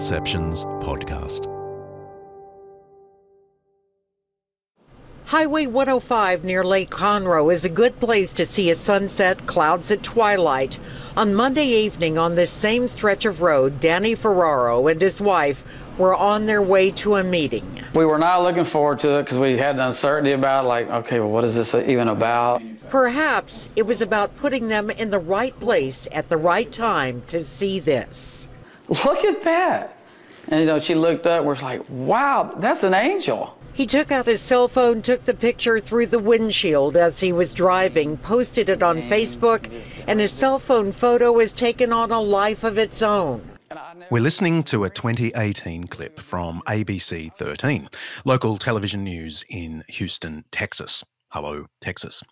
Undeceptions podcast. Highway 105 near Lake Conroe is a good place to see a sunset, clouds at twilight. On Monday evening, on this same stretch of road, Danny Ferraro and his wife were on their way to a meeting. We were not looking forward to it because we had an uncertainty about, like, okay, well, what is this even about? Perhaps it was about putting them in the right place at the right time to see this. Look at that. And, you know, she looked up, we're like, wow, that's an angel. He took out his cell phone, took the picture through the windshield as he was driving, posted it on Facebook, and his cell phone photo is taken on a life of its own. We're listening to a 2018 clip from ABC 13, local television news in Houston, Texas. Hello, Texas.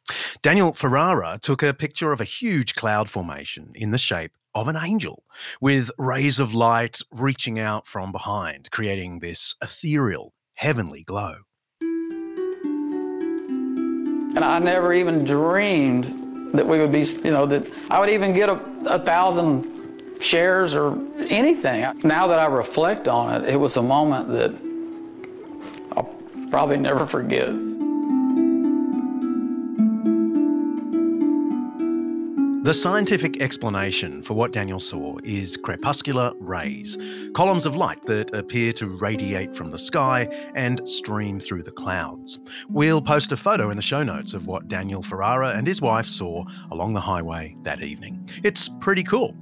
Daniel Ferrara took a picture of a huge cloud formation in the shape of an angel, with rays of light reaching out from behind, creating this ethereal heavenly glow. And I never even dreamed that we would be, you know, that I would even get a, a thousand shares or anything. Now that I reflect on it, it was a moment that I'll probably never forget. The scientific explanation for what Daniel saw is crepuscular rays, columns of light that appear to radiate from the sky and stream through the clouds. We'll post a photo in the show notes of what Daniel Ferrara and his wife saw along the highway that evening. It's pretty cool.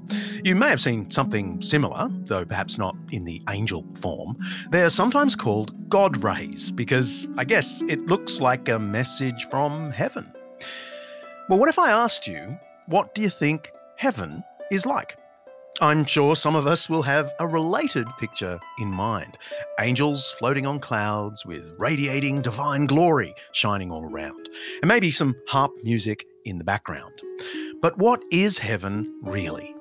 You may have seen something similar, though perhaps not in the angel form. They're sometimes called God rays because I guess it looks like a message from heaven. Well, what if I asked you, what do you think heaven is like? I'm sure some of us will have a related picture in mind. Angels floating on clouds with radiating divine glory shining all around, and maybe some harp music in the background. But what is heaven really?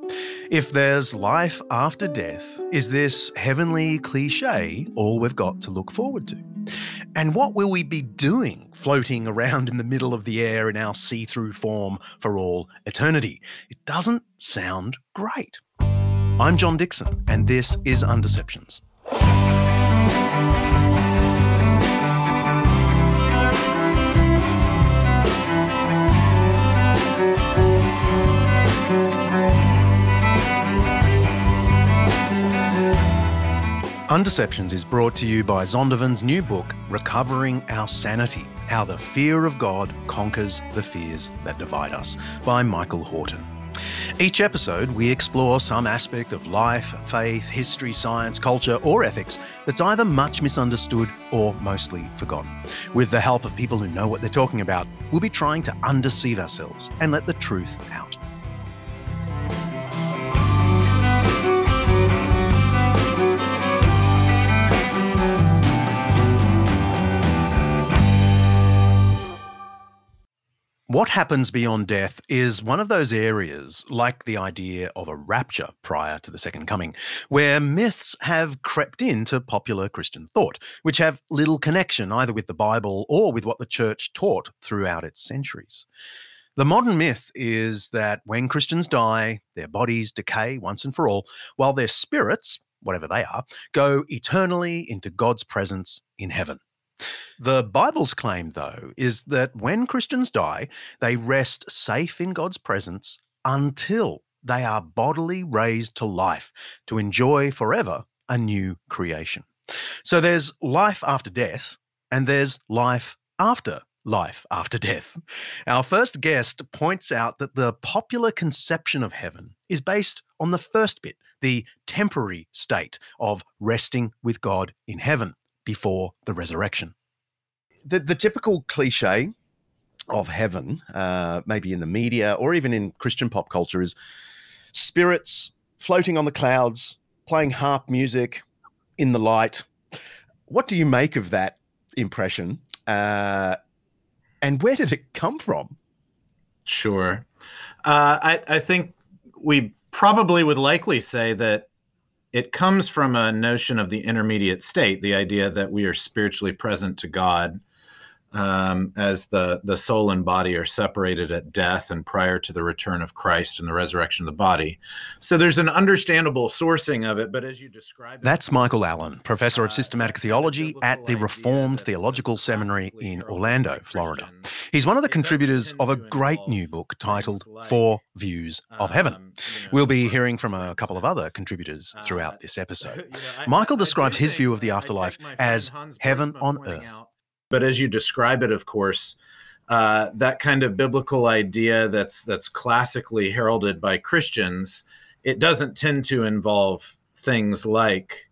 If there's life after death, is this heavenly cliche all we've got to look forward to? And what will we be doing floating around in the middle of the air in our see through form for all eternity? It doesn't sound great. I'm John Dickson, and this is Undeceptions. Undeceptions is brought to you by Zondervan's new book, Recovering Our Sanity How the Fear of God Conquers the Fears That Divide Us, by Michael Horton. Each episode, we explore some aspect of life, faith, history, science, culture, or ethics that's either much misunderstood or mostly forgotten. With the help of people who know what they're talking about, we'll be trying to undeceive ourselves and let the truth out. What happens beyond death is one of those areas, like the idea of a rapture prior to the second coming, where myths have crept into popular Christian thought, which have little connection either with the Bible or with what the church taught throughout its centuries. The modern myth is that when Christians die, their bodies decay once and for all, while their spirits, whatever they are, go eternally into God's presence in heaven. The Bible's claim, though, is that when Christians die, they rest safe in God's presence until they are bodily raised to life to enjoy forever a new creation. So there's life after death, and there's life after life after death. Our first guest points out that the popular conception of heaven is based on the first bit, the temporary state of resting with God in heaven before the resurrection. The, the typical cliche of heaven, uh, maybe in the media or even in Christian pop culture, is spirits floating on the clouds, playing harp music in the light. What do you make of that impression? Uh, and where did it come from? Sure. Uh, I, I think we probably would likely say that it comes from a notion of the intermediate state, the idea that we are spiritually present to God um, as the the soul and body are separated at death and prior to the return of Christ and the resurrection of the body. So there's an understandable sourcing of it, but as you describe, that's Michael Allen, professor of uh, systematic theology at the Reformed Theological Seminary in Orlando, Florida. He's one of the contributors of a great new book titled Four Views of Heaven. Um, we'll be hearing from a couple of other contributors uh, throughout this episode. Michael describes his view of the afterlife as heaven on earth. But as you describe it, of course, uh, that kind of biblical idea that's that's classically heralded by Christians, it doesn't tend to involve things like,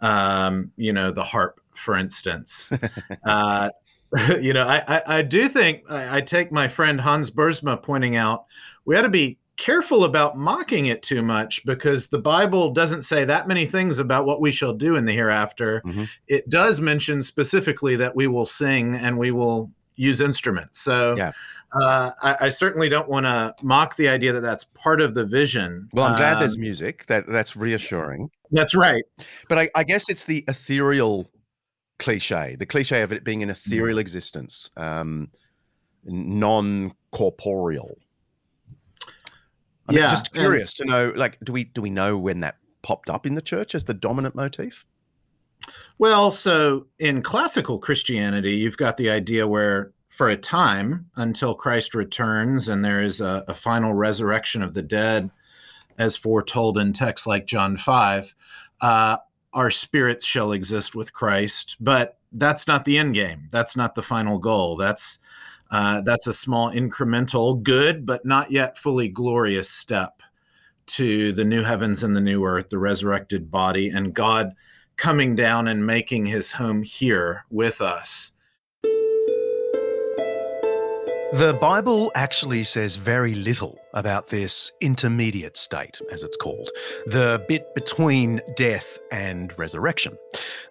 um, you know, the harp, for instance. uh, you know, I, I, I do think I, I, take my friend Hans Boersma pointing out we ought to be careful about mocking it too much because the Bible doesn't say that many things about what we shall do in the hereafter. Mm-hmm. It does mention specifically that we will sing and we will use instruments. So yeah. uh, I, I, certainly don't want to mock the idea that that's part of the vision. Well, I'm glad um, there's music. That that's reassuring. That's right. But I, I guess it's the ethereal cliche, the cliche of it being an ethereal mm-hmm. existence, um, non corporeal. I'm yeah, just curious and, to know, like, do we do we know when that popped up in the church as the dominant motif? Well, so in classical Christianity, you've got the idea where for a time until Christ returns and there is a, a final resurrection of the dead, as foretold in texts like John 5, uh, our spirits shall exist with Christ. But that's not the end game. That's not the final goal. That's uh, that's a small incremental, good, but not yet fully glorious step to the new heavens and the new earth, the resurrected body, and God coming down and making his home here with us. The Bible actually says very little about this intermediate state, as it's called, the bit between death and resurrection.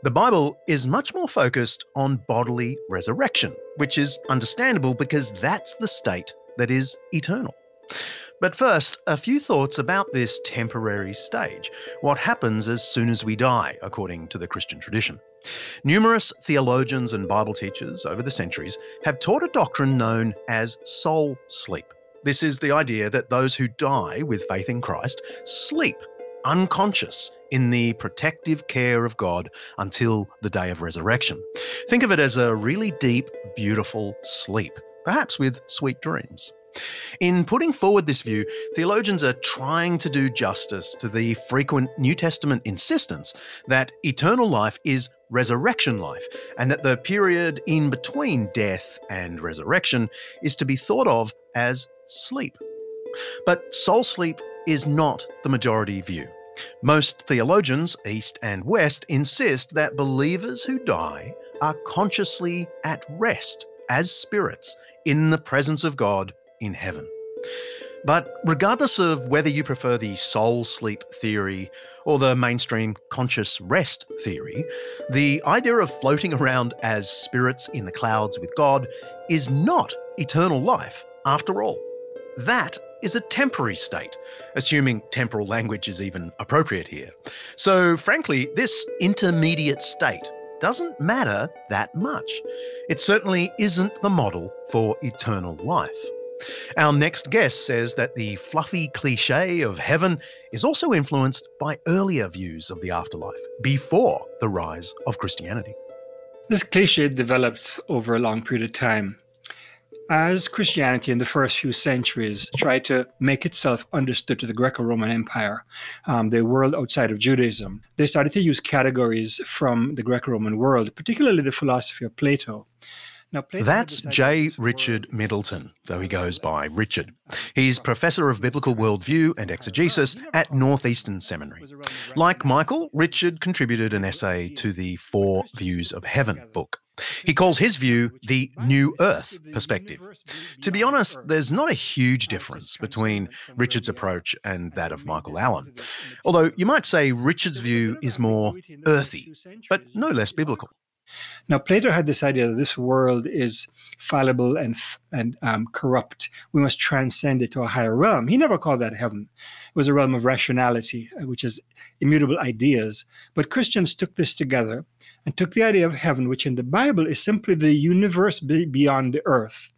The Bible is much more focused on bodily resurrection, which is understandable because that's the state that is eternal. But first, a few thoughts about this temporary stage, what happens as soon as we die, according to the Christian tradition. Numerous theologians and Bible teachers over the centuries have taught a doctrine known as soul sleep. This is the idea that those who die with faith in Christ sleep unconscious in the protective care of God until the day of resurrection. Think of it as a really deep, beautiful sleep, perhaps with sweet dreams. In putting forward this view, theologians are trying to do justice to the frequent New Testament insistence that eternal life is resurrection life, and that the period in between death and resurrection is to be thought of as sleep. But soul sleep is not the majority view. Most theologians, East and West, insist that believers who die are consciously at rest as spirits in the presence of God in heaven. But regardless of whether you prefer the soul sleep theory or the mainstream conscious rest theory, the idea of floating around as spirits in the clouds with God is not eternal life after all. That is a temporary state, assuming temporal language is even appropriate here. So, frankly, this intermediate state doesn't matter that much. It certainly isn't the model for eternal life. Our next guest says that the fluffy cliche of heaven is also influenced by earlier views of the afterlife, before the rise of Christianity. This cliche developed over a long period of time. As Christianity in the first few centuries tried to make itself understood to the Greco Roman Empire, um, the world outside of Judaism, they started to use categories from the Greco Roman world, particularly the philosophy of Plato. That's J. Richard Middleton, though he goes by Richard. He's professor of biblical worldview and exegesis at Northeastern Seminary. Like Michael, Richard contributed an essay to the Four Views of Heaven book. He calls his view the New Earth perspective. To be honest, there's not a huge difference between Richard's approach and that of Michael Allen. Although you might say Richard's view is more earthy, but no less biblical. Now, Plato had this idea that this world is fallible and and um, corrupt. We must transcend it to a higher realm. He never called that heaven. It was a realm of rationality, uh, which is immutable ideas. But Christians took this together and took the idea of heaven, which in the Bible is simply the universe beyond the earth,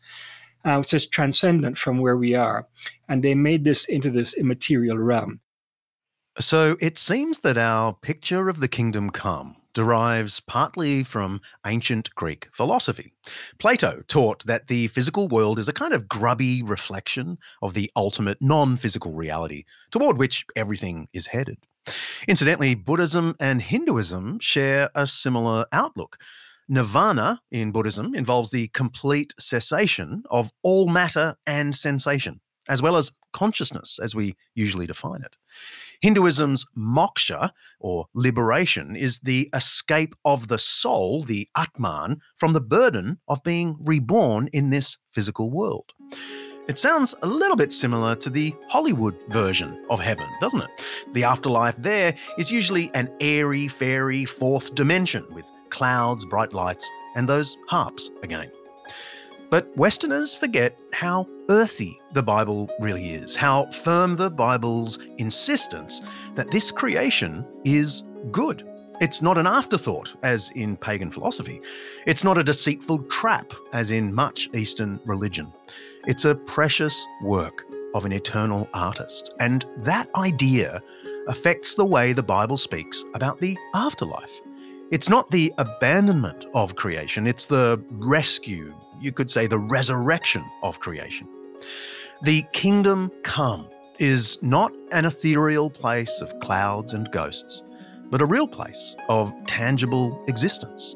uh, which is transcendent from where we are, and they made this into this immaterial realm. So it seems that our picture of the kingdom come derives partly from ancient Greek philosophy. Plato taught that the physical world is a kind of grubby reflection of the ultimate non physical reality toward which everything is headed. Incidentally, Buddhism and Hinduism share a similar outlook. Nirvana in Buddhism involves the complete cessation of all matter and sensation, as well as consciousness as we usually define it. Hinduism's moksha, or liberation, is the escape of the soul, the Atman, from the burden of being reborn in this physical world. It sounds a little bit similar to the Hollywood version of heaven, doesn't it? The afterlife there is usually an airy, fairy fourth dimension with clouds, bright lights, and those harps again. But Westerners forget how earthy the Bible really is, how firm the Bible's insistence that this creation is good. It's not an afterthought, as in pagan philosophy. It's not a deceitful trap, as in much Eastern religion. It's a precious work of an eternal artist. And that idea affects the way the Bible speaks about the afterlife. It's not the abandonment of creation, it's the rescue, you could say, the resurrection of creation. The kingdom come is not an ethereal place of clouds and ghosts, but a real place of tangible existence.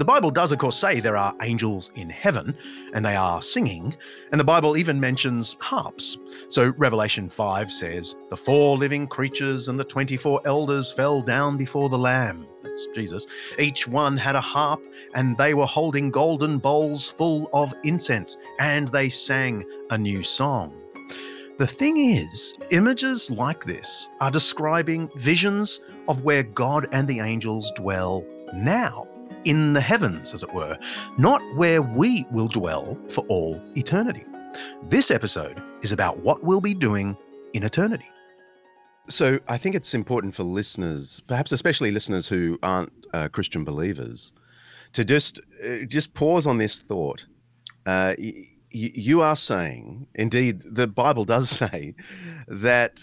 The Bible does, of course, say there are angels in heaven and they are singing, and the Bible even mentions harps. So Revelation 5 says, The four living creatures and the 24 elders fell down before the Lamb. That's Jesus. Each one had a harp, and they were holding golden bowls full of incense, and they sang a new song. The thing is, images like this are describing visions of where God and the angels dwell now in the heavens, as it were, not where we will dwell for all eternity. This episode is about what we'll be doing in eternity. So I think it's important for listeners, perhaps especially listeners who aren't uh, Christian believers, to just uh, just pause on this thought. Uh, y- you are saying, indeed, the Bible does say that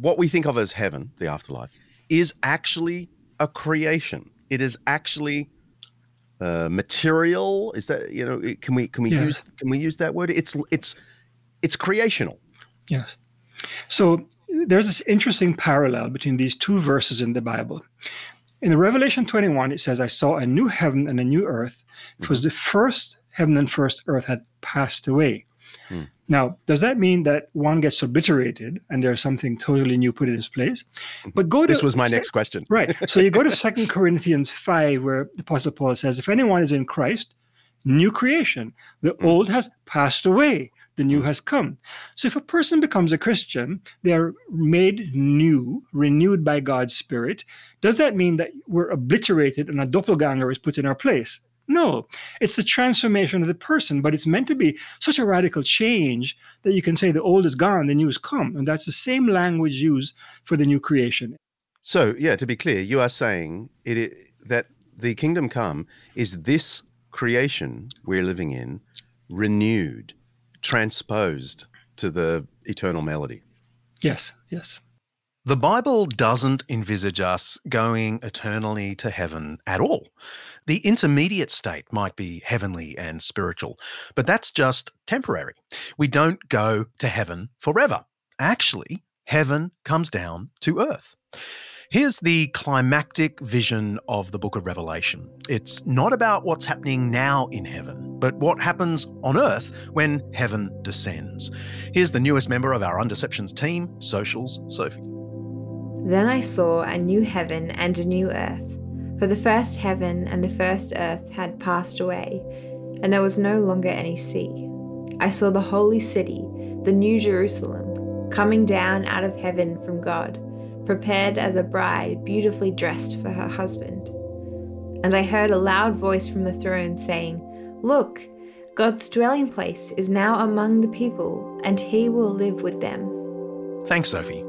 what we think of as heaven, the afterlife, is actually a creation. It is actually uh, material. Is that you know? Can we can we yeah. use can we use that word? It's it's it's creational. Yes. So there's this interesting parallel between these two verses in the Bible. In the Revelation 21, it says, I saw a new heaven and a new earth. It was mm-hmm. the first heaven and first earth had passed away. Hmm. Now, does that mean that one gets obliterated and there's something totally new put in its place? Mm-hmm. But go to this was my next question. right. So you go to Second Corinthians five, where the Apostle Paul says, "If anyone is in Christ, new creation. The hmm. old has passed away; the new hmm. has come." So if a person becomes a Christian, they are made new, renewed by God's Spirit. Does that mean that we're obliterated and a doppelganger is put in our place? No, it's the transformation of the person, but it's meant to be such a radical change that you can say the old is gone, the new has come. And that's the same language used for the new creation. So, yeah, to be clear, you are saying it, that the kingdom come is this creation we're living in renewed, transposed to the eternal melody. Yes, yes. The Bible doesn't envisage us going eternally to heaven at all. The intermediate state might be heavenly and spiritual, but that's just temporary. We don't go to heaven forever. Actually, heaven comes down to earth. Here's the climactic vision of the book of Revelation. It's not about what's happening now in heaven, but what happens on earth when heaven descends. Here's the newest member of our Undeceptions team, Socials, Sophie. Then I saw a new heaven and a new earth, for the first heaven and the first earth had passed away, and there was no longer any sea. I saw the holy city, the new Jerusalem, coming down out of heaven from God, prepared as a bride beautifully dressed for her husband. And I heard a loud voice from the throne saying, Look, God's dwelling place is now among the people, and he will live with them. Thanks, Sophie.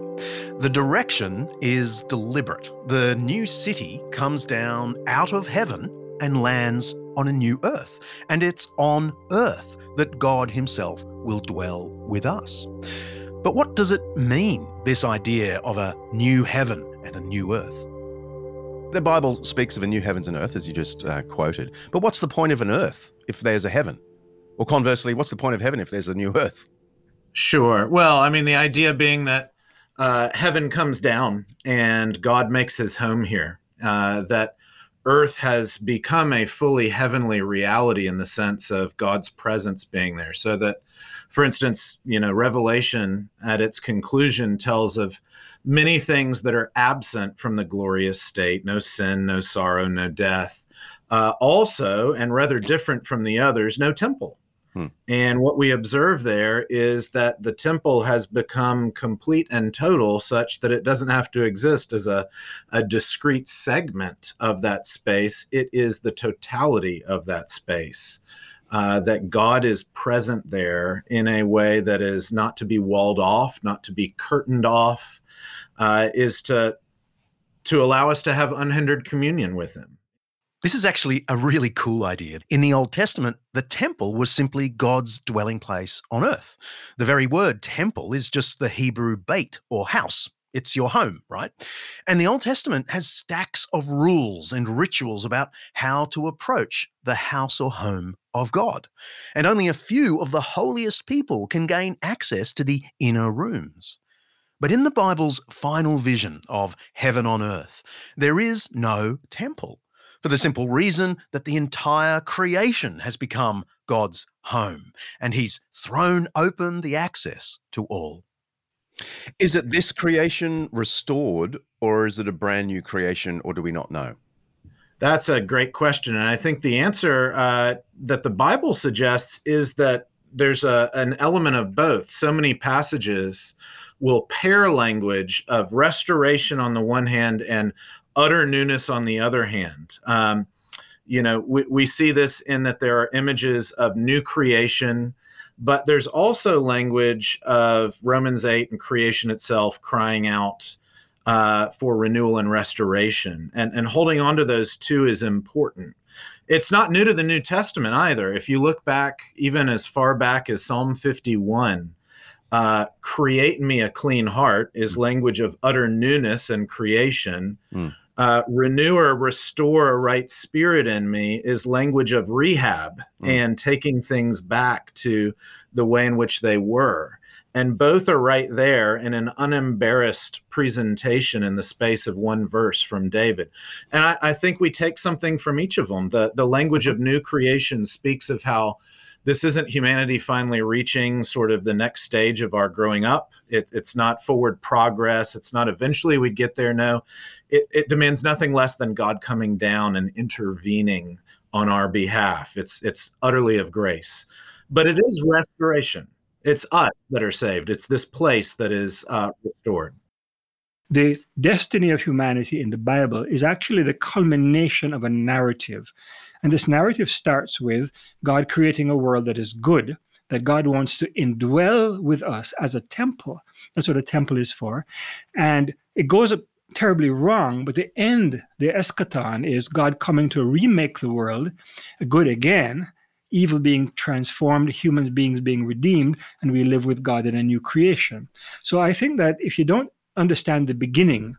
The direction is deliberate. The new city comes down out of heaven and lands on a new earth. And it's on earth that God Himself will dwell with us. But what does it mean, this idea of a new heaven and a new earth? The Bible speaks of a new heavens and earth, as you just uh, quoted. But what's the point of an earth if there's a heaven? Or conversely, what's the point of heaven if there's a new earth? Sure. Well, I mean, the idea being that uh, heaven comes down and God makes his home here, uh, that earth has become a fully heavenly reality in the sense of God's presence being there. So that, for instance, you know, Revelation at its conclusion tells of many things that are absent from the glorious state no sin, no sorrow, no death. Uh, also, and rather different from the others, no temple. Hmm. And what we observe there is that the temple has become complete and total, such that it doesn't have to exist as a, a discrete segment of that space. It is the totality of that space. Uh, that God is present there in a way that is not to be walled off, not to be curtained off, uh, is to to allow us to have unhindered communion with Him. This is actually a really cool idea. In the Old Testament, the temple was simply God's dwelling place on earth. The very word temple is just the Hebrew beit or house. It's your home, right? And the Old Testament has stacks of rules and rituals about how to approach the house or home of God. And only a few of the holiest people can gain access to the inner rooms. But in the Bible's final vision of heaven on earth, there is no temple for the simple reason that the entire creation has become God's home and He's thrown open the access to all. Is it this creation restored, or is it a brand new creation, or do we not know? That's a great question. And I think the answer uh, that the Bible suggests is that there's a, an element of both. So many passages will pair language of restoration on the one hand and utter newness on the other hand. Um, you know, we, we see this in that there are images of new creation, but there's also language of Romans 8 and creation itself crying out uh, for renewal and restoration. And, and holding on to those two is important. It's not new to the New Testament either. If you look back, even as far back as Psalm 51, uh, create me a clean heart is hmm. language of utter newness and creation. Mm uh, renew or restore a right spirit in me is language of rehab mm. and taking things back to the way in which they were. And both are right there in an unembarrassed presentation in the space of one verse from David. And I, I think we take something from each of them. The, the language of new creation speaks of how this isn't humanity finally reaching sort of the next stage of our growing up. It, it's not forward progress. It's not eventually we'd get there. No, it, it demands nothing less than God coming down and intervening on our behalf. It's it's utterly of grace, but it is restoration. It's us that are saved. It's this place that is uh, restored. The destiny of humanity in the Bible is actually the culmination of a narrative and this narrative starts with God creating a world that is good, that God wants to indwell with us as a temple. That's what a temple is for. And it goes terribly wrong, but the end, the eschaton, is God coming to remake the world good again, evil being transformed, human beings being redeemed, and we live with God in a new creation. So I think that if you don't understand the beginning,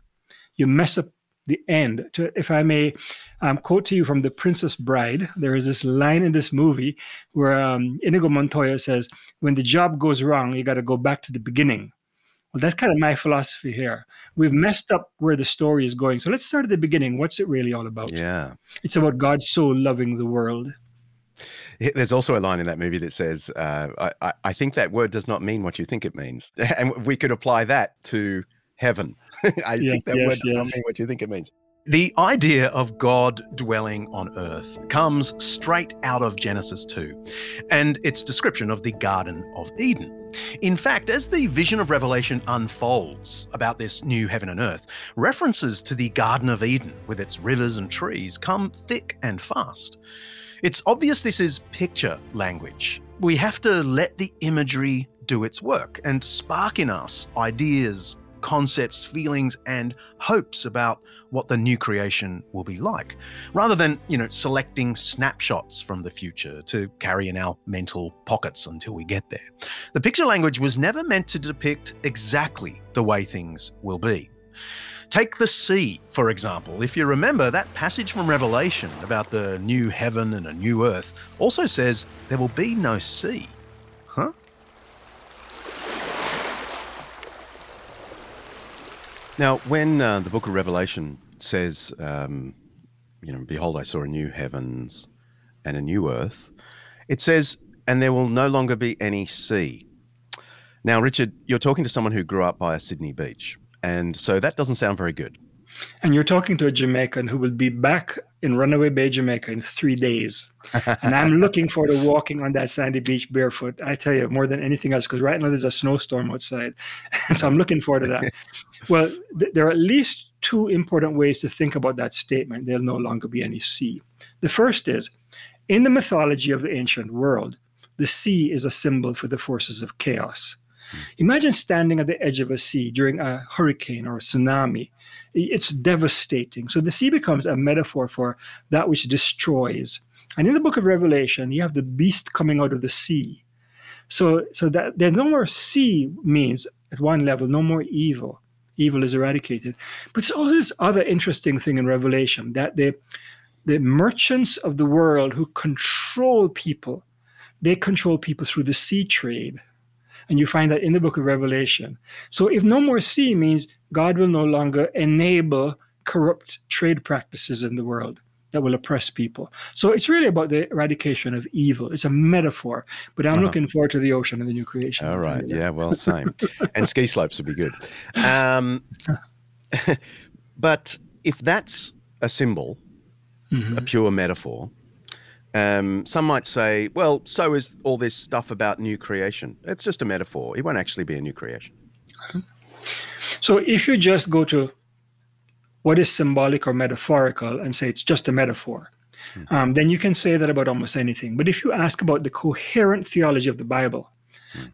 you mess up the end. To, if I may um, quote to you from The Princess Bride, there is this line in this movie where um, Inigo Montoya says, When the job goes wrong, you got to go back to the beginning. Well, that's kind of my philosophy here. We've messed up where the story is going. So let's start at the beginning. What's it really all about? Yeah. It's about God so loving the world. There's also a line in that movie that says, uh, I, I think that word does not mean what you think it means. And we could apply that to heaven. I yes, think that yes, word does yes. not mean what you think it means. The idea of God dwelling on earth comes straight out of Genesis 2 and its description of the Garden of Eden. In fact, as the vision of Revelation unfolds about this new heaven and earth, references to the Garden of Eden with its rivers and trees come thick and fast. It's obvious this is picture language. We have to let the imagery do its work and spark in us ideas, concepts, feelings, and hopes about what the new creation will be like, rather than, you know, selecting snapshots from the future to carry in our mental pockets until we get there. The picture language was never meant to depict exactly the way things will be. Take the sea, for example. If you remember, that passage from Revelation about the new heaven and a new earth also says there will be no sea. Now, when uh, the book of Revelation says, um, you know, behold, I saw a new heavens and a new earth, it says, and there will no longer be any sea. Now, Richard, you're talking to someone who grew up by a Sydney beach. And so that doesn't sound very good. And you're talking to a Jamaican who will be back in Runaway Bay, Jamaica in three days. and I'm looking forward to walking on that sandy beach barefoot. I tell you, more than anything else, because right now there's a snowstorm outside. so I'm looking forward to that. Well, th- there are at least two important ways to think about that statement there'll no longer be any sea. The first is in the mythology of the ancient world, the sea is a symbol for the forces of chaos. Hmm. Imagine standing at the edge of a sea during a hurricane or a tsunami. It's devastating. So the sea becomes a metaphor for that which destroys. And in the book of Revelation, you have the beast coming out of the sea. So, so that there's no more sea means at one level, no more evil. Evil is eradicated. But there's also this other interesting thing in Revelation that the, the merchants of the world who control people, they control people through the sea trade and you find that in the book of Revelation. So if no more sea means God will no longer enable corrupt trade practices in the world that will oppress people. So it's really about the eradication of evil. It's a metaphor, but I'm uh-huh. looking forward to the ocean and the new creation. All right. Yeah, well, same. and ski slopes would be good. Um, but if that's a symbol, mm-hmm. a pure metaphor, um, some might say, well, so is all this stuff about new creation. It's just a metaphor. It won't actually be a new creation. So if you just go to what is symbolic or metaphorical and say it's just a metaphor, mm-hmm. um, then you can say that about almost anything. But if you ask about the coherent theology of the Bible,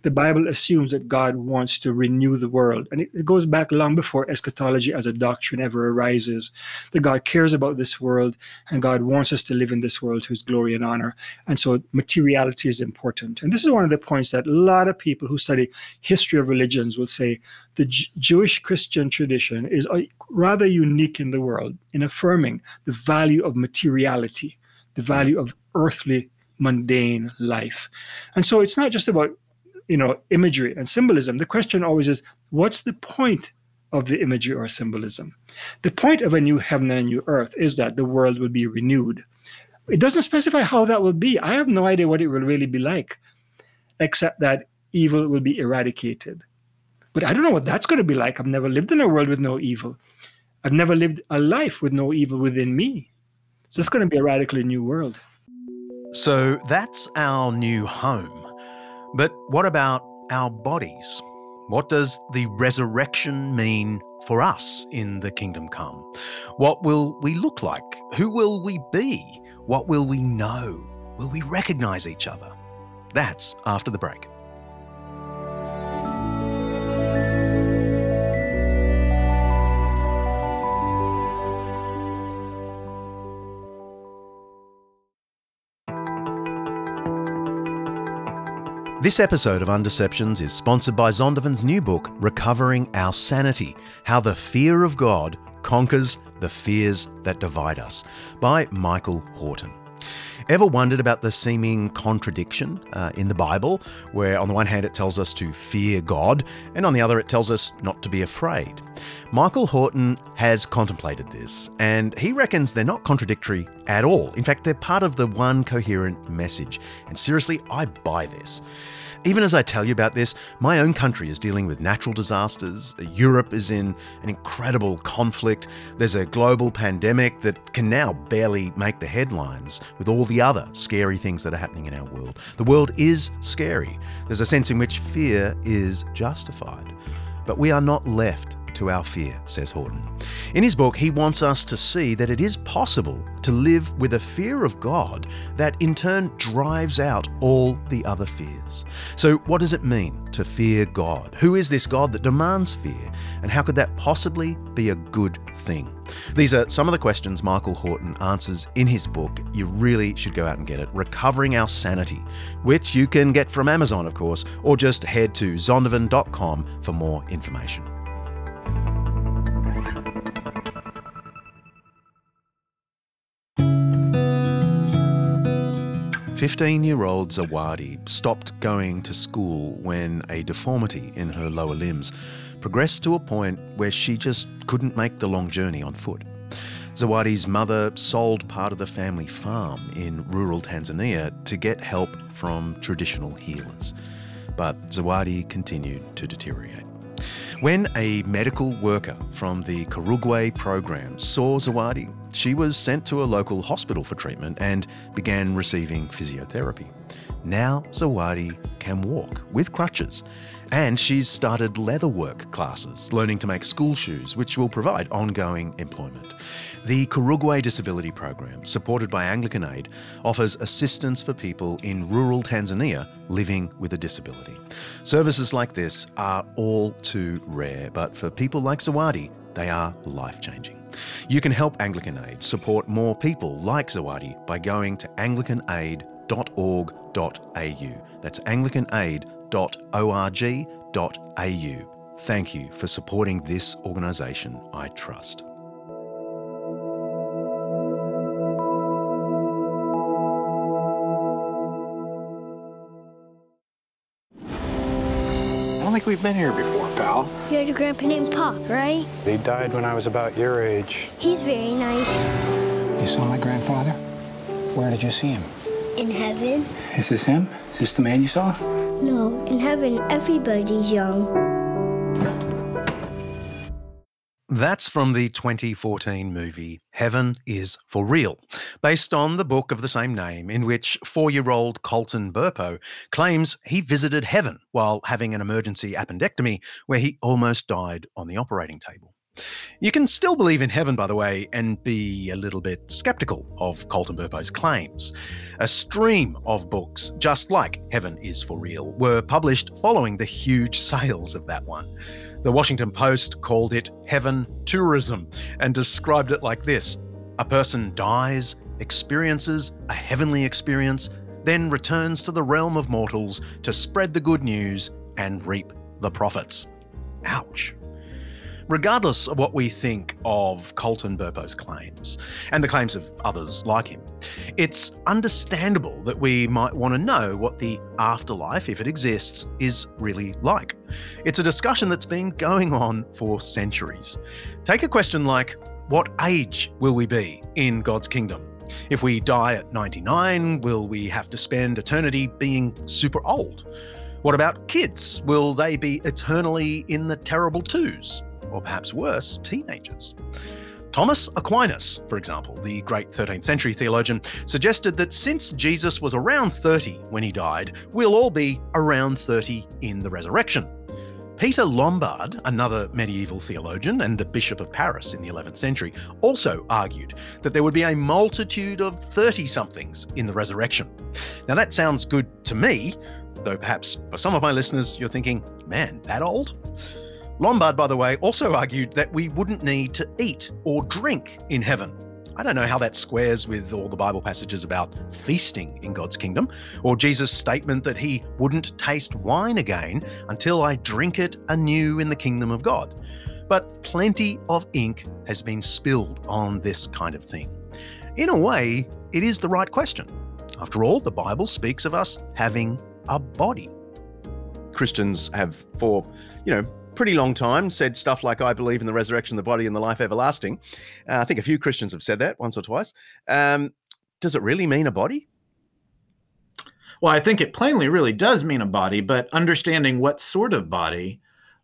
the Bible assumes that God wants to renew the world. And it, it, goes back long before eschatology as a doctrine ever arises. That God cares about this world and God wants us to live in this world to his glory and honor. And so materiality is important. And this is one of the points that a lot of people who study history of religions will say the J- Jewish Christian tradition is uh, rather unique in the world in affirming the value of materiality, the value of earthly mundane life. And so it's not just about you know imagery and symbolism the question always is what's the point of the imagery or symbolism? The point of a new heaven and a new earth is that the world will be renewed. It doesn't specify how that will be. I have no idea what it will really be like except that evil will be eradicated. But i don't know what that's going to be like. I've never lived in a world with no evil. I've never lived a life with no evil within me. So it's going to be a radically new world. So that's our new home but what about our bodies? What does the resurrection mean for us in the kingdom come? What will we look like? Who will we be? What will we know? Will we recognize each other? That's after the break. This episode of Undeceptions is sponsored by Zondervan's new book, Recovering Our Sanity How the Fear of God Conquers the Fears That Divide Us, by Michael Horton. Ever wondered about the seeming contradiction uh, in the Bible, where on the one hand it tells us to fear God, and on the other it tells us not to be afraid? Michael Horton has contemplated this, and he reckons they're not contradictory at all. In fact, they're part of the one coherent message. And seriously, I buy this. Even as I tell you about this, my own country is dealing with natural disasters. Europe is in an incredible conflict. There's a global pandemic that can now barely make the headlines with all the other scary things that are happening in our world. The world is scary. There's a sense in which fear is justified. But we are not left to our fear, says Horton. In his book, he wants us to see that it is possible to live with a fear of God that in turn drives out all the other fears. So, what does it mean to fear God? Who is this God that demands fear? And how could that possibly be a good thing? These are some of the questions Michael Horton answers in his book. You really should go out and get it Recovering Our Sanity, which you can get from Amazon, of course, or just head to zondervan.com for more information. Fifteen-year-old Zawadi stopped going to school when a deformity in her lower limbs progressed to a point where she just couldn't make the long journey on foot. Zawadi's mother sold part of the family farm in rural Tanzania to get help from traditional healers. But Zawadi continued to deteriorate. When a medical worker from the Karagwe program saw Zawadi, she was sent to a local hospital for treatment and began receiving physiotherapy. Now Zawadi can walk with crutches, and she's started leatherwork classes, learning to make school shoes, which will provide ongoing employment. The Karagwe Disability Program, supported by Anglican Aid, offers assistance for people in rural Tanzania living with a disability. Services like this are all too rare, but for people like Zawadi, they are life changing. You can help Anglican Aid support more people like Zawadi by going to anglicanaid.org.au. That's anglicanaid.org.au. Thank you for supporting this organisation I trust. I don't think we've been here before, pal. You had a grandpa named Pop, right? He died when I was about your age. He's very nice. You saw my grandfather? Where did you see him? In heaven? Is this him? Is this the man you saw? No, in heaven, everybody's young. That's from the 2014 movie Heaven is for Real, based on the book of the same name, in which four year old Colton Burpo claims he visited heaven while having an emergency appendectomy where he almost died on the operating table. You can still believe in heaven, by the way, and be a little bit skeptical of Colton Burpo's claims. A stream of books, just like Heaven is for Real, were published following the huge sales of that one. The Washington Post called it heaven tourism and described it like this A person dies, experiences a heavenly experience, then returns to the realm of mortals to spread the good news and reap the profits. Ouch. Regardless of what we think of Colton Burpo's claims, and the claims of others like him, it's understandable that we might want to know what the afterlife, if it exists, is really like. It's a discussion that's been going on for centuries. Take a question like What age will we be in God's kingdom? If we die at 99, will we have to spend eternity being super old? What about kids? Will they be eternally in the terrible twos? Or perhaps worse, teenagers? Thomas Aquinas, for example, the great 13th century theologian, suggested that since Jesus was around 30 when he died, we'll all be around 30 in the resurrection. Peter Lombard, another medieval theologian and the Bishop of Paris in the 11th century, also argued that there would be a multitude of 30 somethings in the resurrection. Now, that sounds good to me, though perhaps for some of my listeners, you're thinking, man, that old? Lombard, by the way, also argued that we wouldn't need to eat or drink in heaven. I don't know how that squares with all the Bible passages about feasting in God's kingdom, or Jesus' statement that he wouldn't taste wine again until I drink it anew in the kingdom of God. But plenty of ink has been spilled on this kind of thing. In a way, it is the right question. After all, the Bible speaks of us having a body. Christians have, for, you know, pretty long time said stuff like "I believe in the resurrection of the body and the life everlasting." Uh, I think a few Christians have said that once or twice. Um, does it really mean a body? Well, I think it plainly really does mean a body, but understanding what sort of body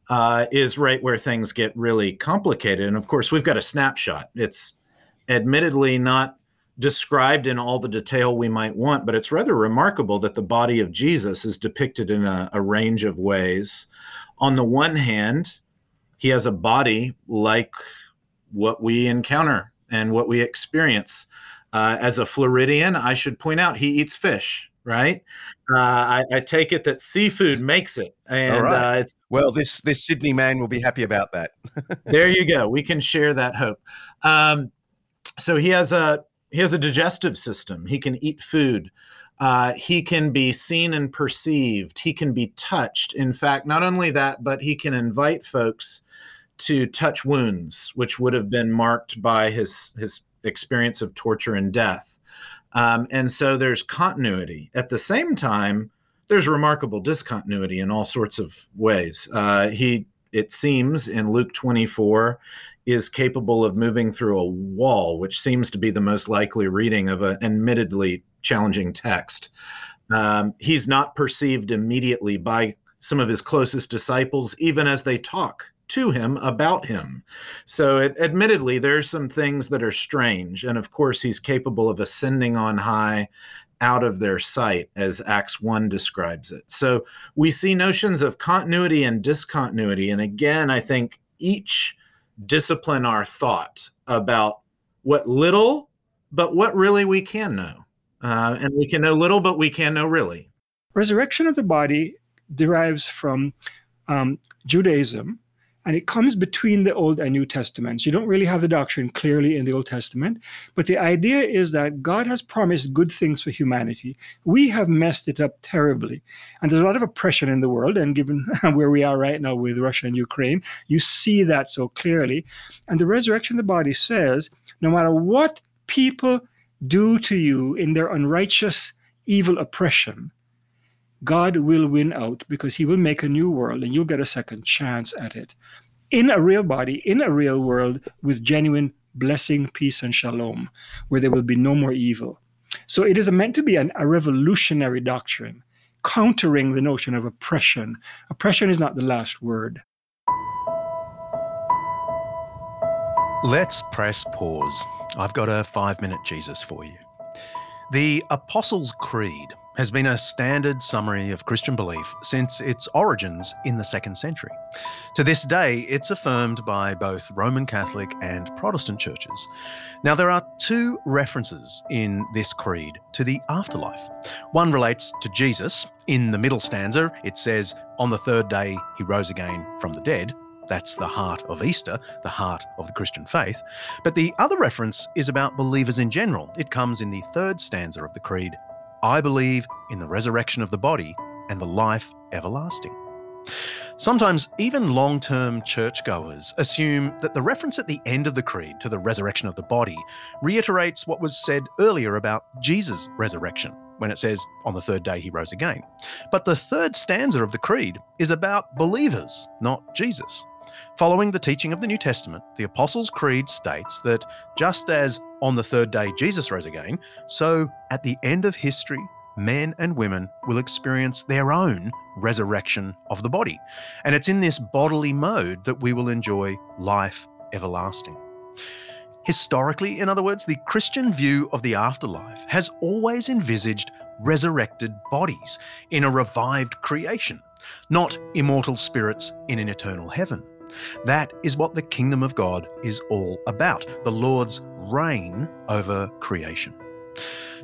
uh, is right where things get really complicated. And of course, we've got a snapshot. It's admittedly not described in all the detail we might want, but it's rather remarkable that the body of Jesus is depicted in a, a range of ways. On the one hand, he has a body like what we encounter and what we experience. Uh, as a Floridian, I should point out he eats fish, right? Uh, I, I, take it that seafood makes it, and right. uh, it's well. This this Sydney man will be happy about that. there you go. We can share that hope. Um, so he has a he has a digestive system. He can eat food. Uh, he can be seen and perceived. He can be touched. In fact, not only that, but he can invite folks to touch wounds, which would have been marked by his his experience of torture and death. Um, and so there's continuity. At the same time, there's remarkable discontinuity in all sorts of ways. Uh, he, it seems, in Luke 24, is capable of moving through a wall, which seems to be the most likely reading of an admittedly challenging text. Um, he's not perceived immediately by some of his closest disciples, even as they talk to him about him. So, it, admittedly, there's some things that are strange. And of course, he's capable of ascending on high out of their sight, as Acts 1 describes it. So, we see notions of continuity and discontinuity. And again, I think each discipline our thought about what little, but what really we can know. Uh, and we can know little, but we can know really. Resurrection of the body derives from um, Judaism, and it comes between the Old and New Testaments. You don't really have the doctrine clearly in the Old Testament, but the idea is that God has promised good things for humanity. We have messed it up terribly. And there's a lot of oppression in the world. And given where we are right now with Russia and Ukraine, you see that so clearly. And the resurrection of the body says no matter what people do to you in their unrighteous, evil oppression, God will win out because he will make a new world and you'll get a second chance at it. In a real body, in a real world with genuine blessing, peace, and shalom, where there will be no more evil. So it is meant to be an, a revolutionary doctrine, countering the notion of oppression. Oppression is not the last word. Let's press pause. I've got a five minute Jesus for you. The Apostles' Creed has been a standard summary of Christian belief since its origins in the second century. To this day, it's affirmed by both Roman Catholic and Protestant churches. Now, there are two references in this creed to the afterlife. One relates to Jesus. In the middle stanza, it says, On the third day, he rose again from the dead. That's the heart of Easter, the heart of the Christian faith. But the other reference is about believers in general. It comes in the third stanza of the Creed I believe in the resurrection of the body and the life everlasting. Sometimes even long term churchgoers assume that the reference at the end of the Creed to the resurrection of the body reiterates what was said earlier about Jesus' resurrection, when it says, On the third day he rose again. But the third stanza of the Creed is about believers, not Jesus. Following the teaching of the New Testament, the Apostles' Creed states that just as on the third day Jesus rose again, so at the end of history, men and women will experience their own resurrection of the body. And it's in this bodily mode that we will enjoy life everlasting. Historically, in other words, the Christian view of the afterlife has always envisaged resurrected bodies in a revived creation, not immortal spirits in an eternal heaven. That is what the kingdom of God is all about the Lord's reign over creation.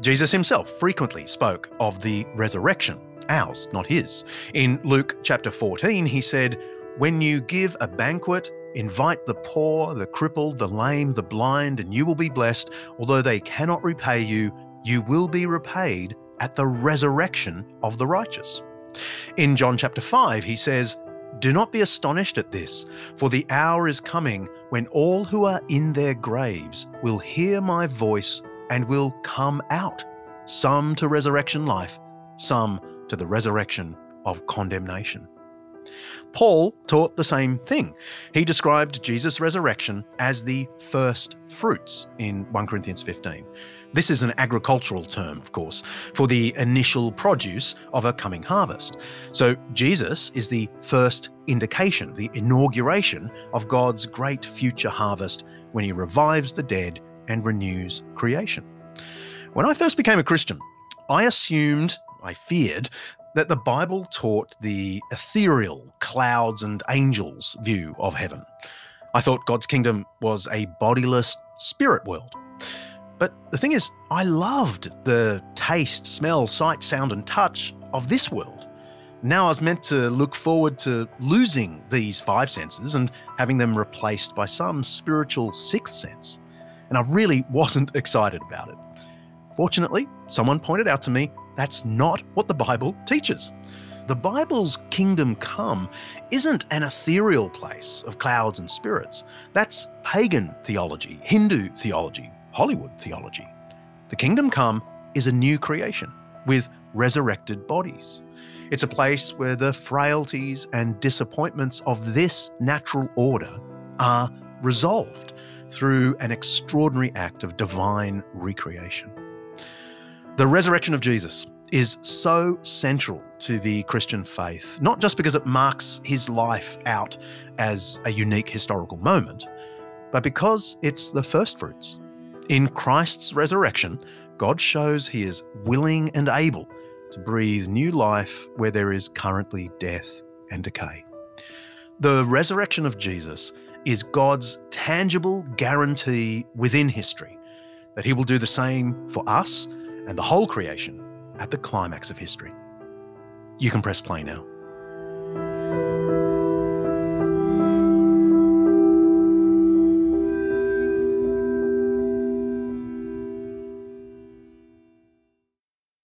Jesus himself frequently spoke of the resurrection, ours, not his. In Luke chapter 14, he said, When you give a banquet, invite the poor, the crippled, the lame, the blind, and you will be blessed. Although they cannot repay you, you will be repaid at the resurrection of the righteous. In John chapter 5, he says, do not be astonished at this, for the hour is coming when all who are in their graves will hear my voice and will come out, some to resurrection life, some to the resurrection of condemnation. Paul taught the same thing. He described Jesus' resurrection as the first fruits in 1 Corinthians 15. This is an agricultural term, of course, for the initial produce of a coming harvest. So Jesus is the first indication, the inauguration of God's great future harvest when he revives the dead and renews creation. When I first became a Christian, I assumed, I feared, that the Bible taught the ethereal clouds and angels view of heaven. I thought God's kingdom was a bodiless spirit world. But the thing is, I loved the taste, smell, sight, sound, and touch of this world. Now I was meant to look forward to losing these five senses and having them replaced by some spiritual sixth sense. And I really wasn't excited about it. Fortunately, someone pointed out to me that's not what the Bible teaches. The Bible's kingdom come isn't an ethereal place of clouds and spirits. That's pagan theology, Hindu theology, Hollywood theology. The kingdom come is a new creation with resurrected bodies. It's a place where the frailties and disappointments of this natural order are resolved through an extraordinary act of divine recreation. The resurrection of Jesus is so central to the Christian faith, not just because it marks his life out as a unique historical moment, but because it's the first fruits. In Christ's resurrection, God shows he is willing and able to breathe new life where there is currently death and decay. The resurrection of Jesus is God's tangible guarantee within history that he will do the same for us and the whole creation at the climax of history. You can press play now.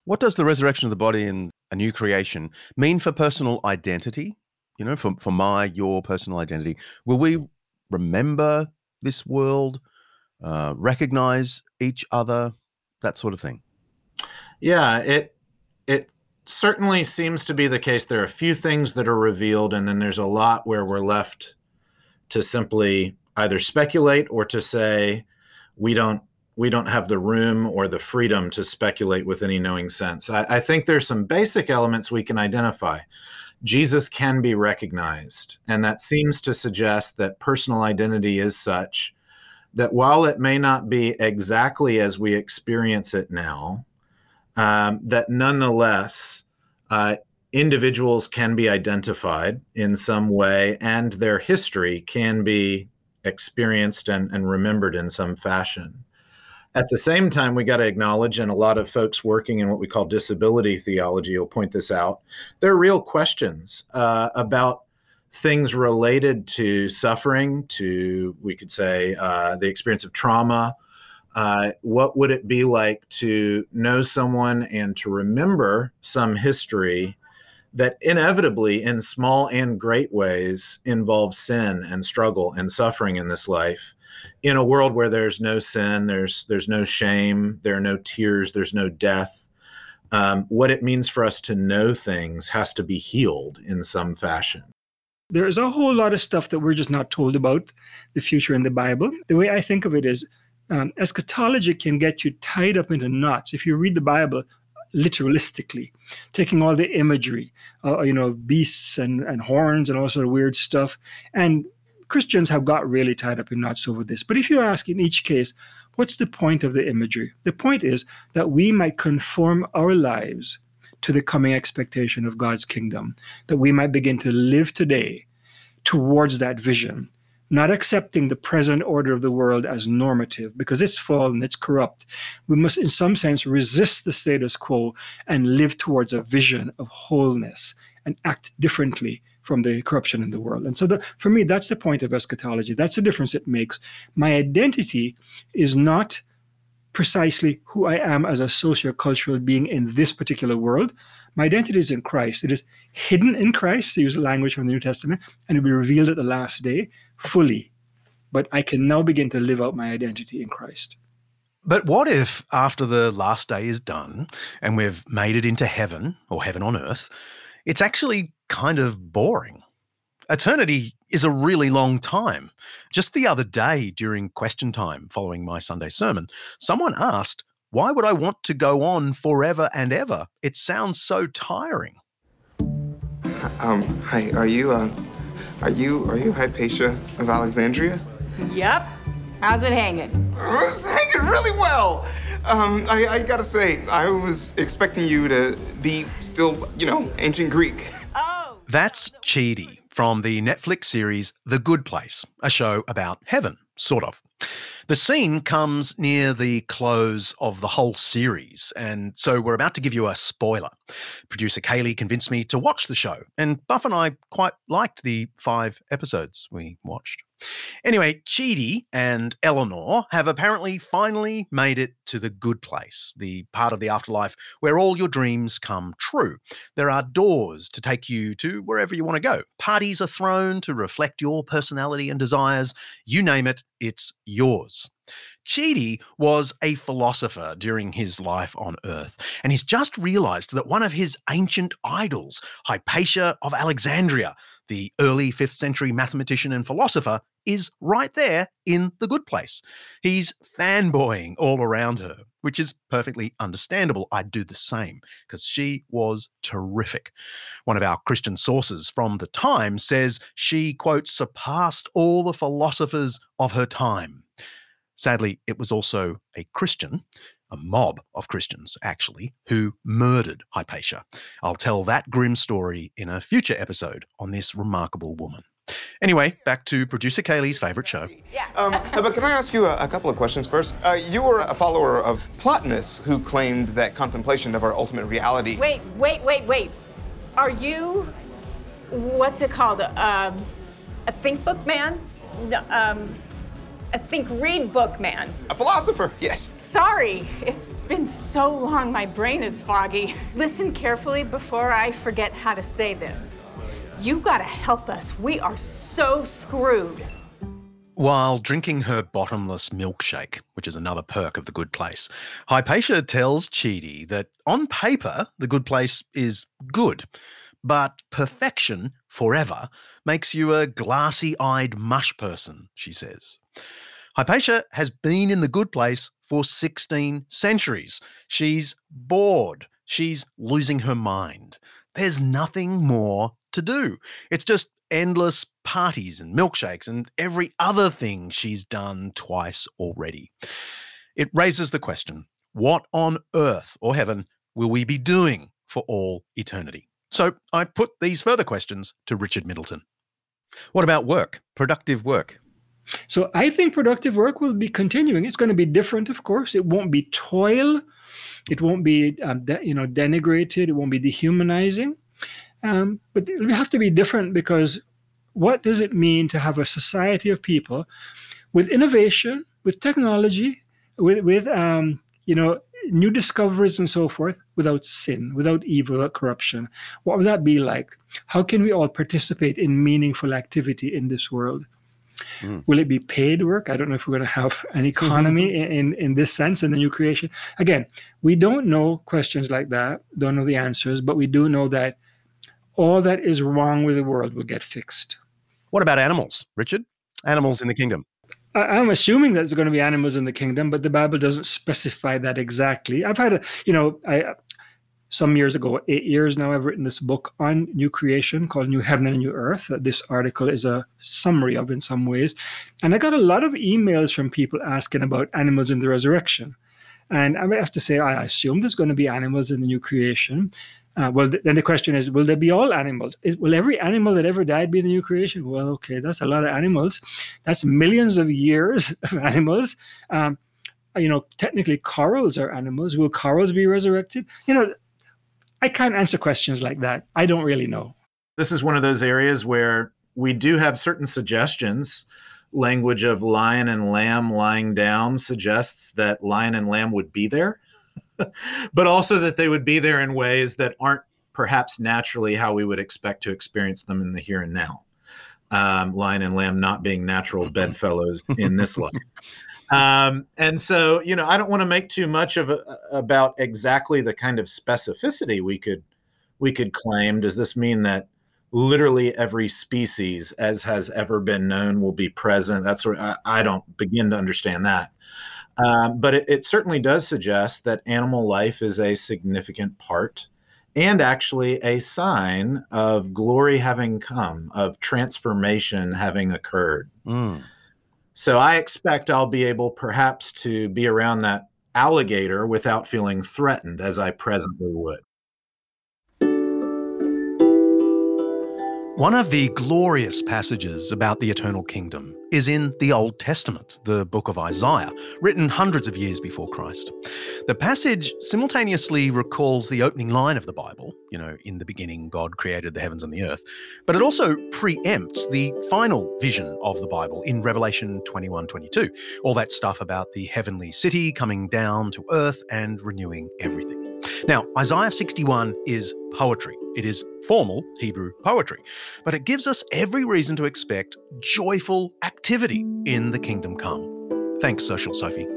What does the resurrection of the body and a new creation mean for personal identity? You know, for, for my, your personal identity. Will we remember this world, uh, recognize each other, that sort of thing? Yeah, it it certainly seems to be the case. There are a few things that are revealed, and then there's a lot where we're left to simply either speculate or to say we don't we don't have the room or the freedom to speculate with any knowing sense. I, I think there's some basic elements we can identify. Jesus can be recognized, and that seems to suggest that personal identity is such that while it may not be exactly as we experience it now, um, that nonetheless uh, individuals can be identified in some way and their history can be experienced and, and remembered in some fashion. At the same time, we got to acknowledge, and a lot of folks working in what we call disability theology will point this out, there are real questions uh, about things related to suffering, to, we could say, uh, the experience of trauma. Uh, what would it be like to know someone and to remember some history that inevitably, in small and great ways, involves sin and struggle and suffering in this life? in a world where there's no sin, there's there's no shame, there are no tears, there's no death. Um, what it means for us to know things has to be healed in some fashion. There's a whole lot of stuff that we're just not told about the future in the Bible. The way I think of it is, um, eschatology can get you tied up into knots if you read the Bible literalistically, taking all the imagery, uh, you know, beasts and, and horns and all sort of weird stuff, and Christians have got really tied up in knots over this. But if you ask in each case, what's the point of the imagery? The point is that we might conform our lives to the coming expectation of God's kingdom, that we might begin to live today towards that vision, not accepting the present order of the world as normative because it's fallen, it's corrupt. We must, in some sense, resist the status quo and live towards a vision of wholeness and act differently from the corruption in the world. And so, the, for me, that's the point of eschatology. That's the difference it makes. My identity is not precisely who I am as a socio-cultural being in this particular world. My identity is in Christ. It is hidden in Christ, to use language from the New Testament, and it will be revealed at the last day fully. But I can now begin to live out my identity in Christ. But what if, after the last day is done and we've made it into heaven or heaven on earth, it's actually kind of boring. Eternity is a really long time. Just the other day during question time following my Sunday sermon, someone asked, Why would I want to go on forever and ever? It sounds so tiring. Um, hi, are you, uh, are you, are you Hypatia of Alexandria? Yep. How's it hanging? It's hanging really well. Um, I, I gotta say, I was expecting you to be still, you know, ancient Greek. Oh. That's Chidi from the Netflix series The Good Place, a show about heaven, sort of. The scene comes near the close of the whole series, and so we're about to give you a spoiler. Producer Kaley convinced me to watch the show, and Buff and I quite liked the five episodes we watched. Anyway, Chidi and Eleanor have apparently finally made it to the good place, the part of the afterlife where all your dreams come true. There are doors to take you to wherever you want to go. Parties are thrown to reflect your personality and desires. You name it, it's yours. Chidi was a philosopher during his life on Earth, and he's just realized that one of his ancient idols, Hypatia of Alexandria, the early 5th century mathematician and philosopher, is right there in the good place. He's fanboying all around her, which is perfectly understandable. I'd do the same because she was terrific. One of our Christian sources from the time says she, quote, surpassed all the philosophers of her time. Sadly, it was also a Christian, a mob of Christians, actually, who murdered Hypatia. I'll tell that grim story in a future episode on this remarkable woman. Anyway, back to producer Kaley's favorite show. Um, but can I ask you a, a couple of questions first? Uh, you were a follower of Plotinus, who claimed that contemplation of our ultimate reality. Wait, wait, wait, wait. Are you, what's it called? Um, a think book man? No, Um, a think read book man. A philosopher, yes. Sorry, it's been so long my brain is foggy. Listen carefully before I forget how to say this. You gotta help us. We are so screwed. While drinking her bottomless milkshake, which is another perk of the good place, Hypatia tells Chidi that on paper, the good place is good, but perfection forever makes you a glassy eyed mush person, she says. Hypatia has been in the good place for 16 centuries. She's bored. She's losing her mind. There's nothing more to do. It's just endless parties and milkshakes and every other thing she's done twice already. It raises the question what on earth or heaven will we be doing for all eternity? So I put these further questions to Richard Middleton. What about work, productive work? So I think productive work will be continuing. It's going to be different, of course. It won't be toil. It won't be, um, de- you know, denigrated. It won't be dehumanizing. Um, but it will have to be different because what does it mean to have a society of people with innovation, with technology, with, with um, you know, new discoveries and so forth without sin, without evil, without corruption? What would that be like? How can we all participate in meaningful activity in this world? Mm. Will it be paid work? I don't know if we're going to have an economy in, in, in this sense in the new creation. Again, we don't know questions like that, don't know the answers, but we do know that all that is wrong with the world will get fixed. What about animals, Richard? Animals in the kingdom. I, am assuming that there's going to be animals in the kingdom, but the Bible doesn't specify that exactly. I've had a, you know, I some years ago, eight years now, I've written this book on new creation called New Heaven and New Earth. This article is a summary of in some ways. And I got a lot of emails from people asking about animals in the resurrection. And I have to say, I assume there's going to be animals in the new creation. Uh, well, th- then the question is, will there be all animals? Is, will every animal that ever died be in the new creation? Well, okay, that's a lot of animals. That's millions of years of animals. Um, you know, technically, corals are animals. Will corals be resurrected? You know, I can't answer questions like that. I don't really know. This is one of those areas where we do have certain suggestions. Language of lion and lamb lying down suggests that lion and lamb would be there but also that they would be there in ways that aren't perhaps naturally how we would expect to experience them in the here and now. Um, lion and lamb not being natural bedfellows in this life. Um, and so, you know, I don't want to make too much of a, about exactly the kind of specificity we could we could claim. Does this mean that literally every species, as has ever been known, will be present? That's sort. I, I don't begin to understand that. Um, but it, it, certainly does suggest that animal life is a significant part and actually a sign of glory having come, of transformation having occurred. Mm. So I expect I'll be able perhaps to be around that alligator without feeling threatened as I presently would. One of the glorious passages about the eternal kingdom is in the Old Testament, the book of Isaiah, written hundreds of years before Christ. The passage simultaneously recalls the opening line of the Bible, you know, in the beginning God created the heavens and the earth, but it also preempts the final vision of the Bible in Revelation 21 22. All that stuff about the heavenly city coming down to earth and renewing everything. Now, Isaiah 61 is poetry. It is formal Hebrew poetry, but it gives us every reason to expect joyful activity in the kingdom come. Thanks, uh, Social Sophie.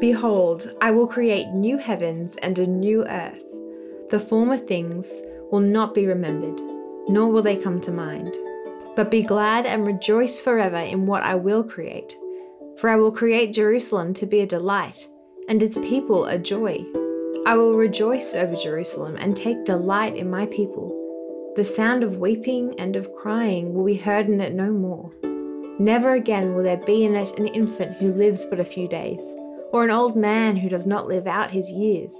Behold, I will create new heavens and a new earth. The former things will not be remembered, nor will they come to mind. But be glad and rejoice forever in what I will create. For I will create Jerusalem to be a delight, and its people a joy. I will rejoice over Jerusalem and take delight in my people. The sound of weeping and of crying will be heard in it no more. Never again will there be in it an infant who lives but a few days, or an old man who does not live out his years.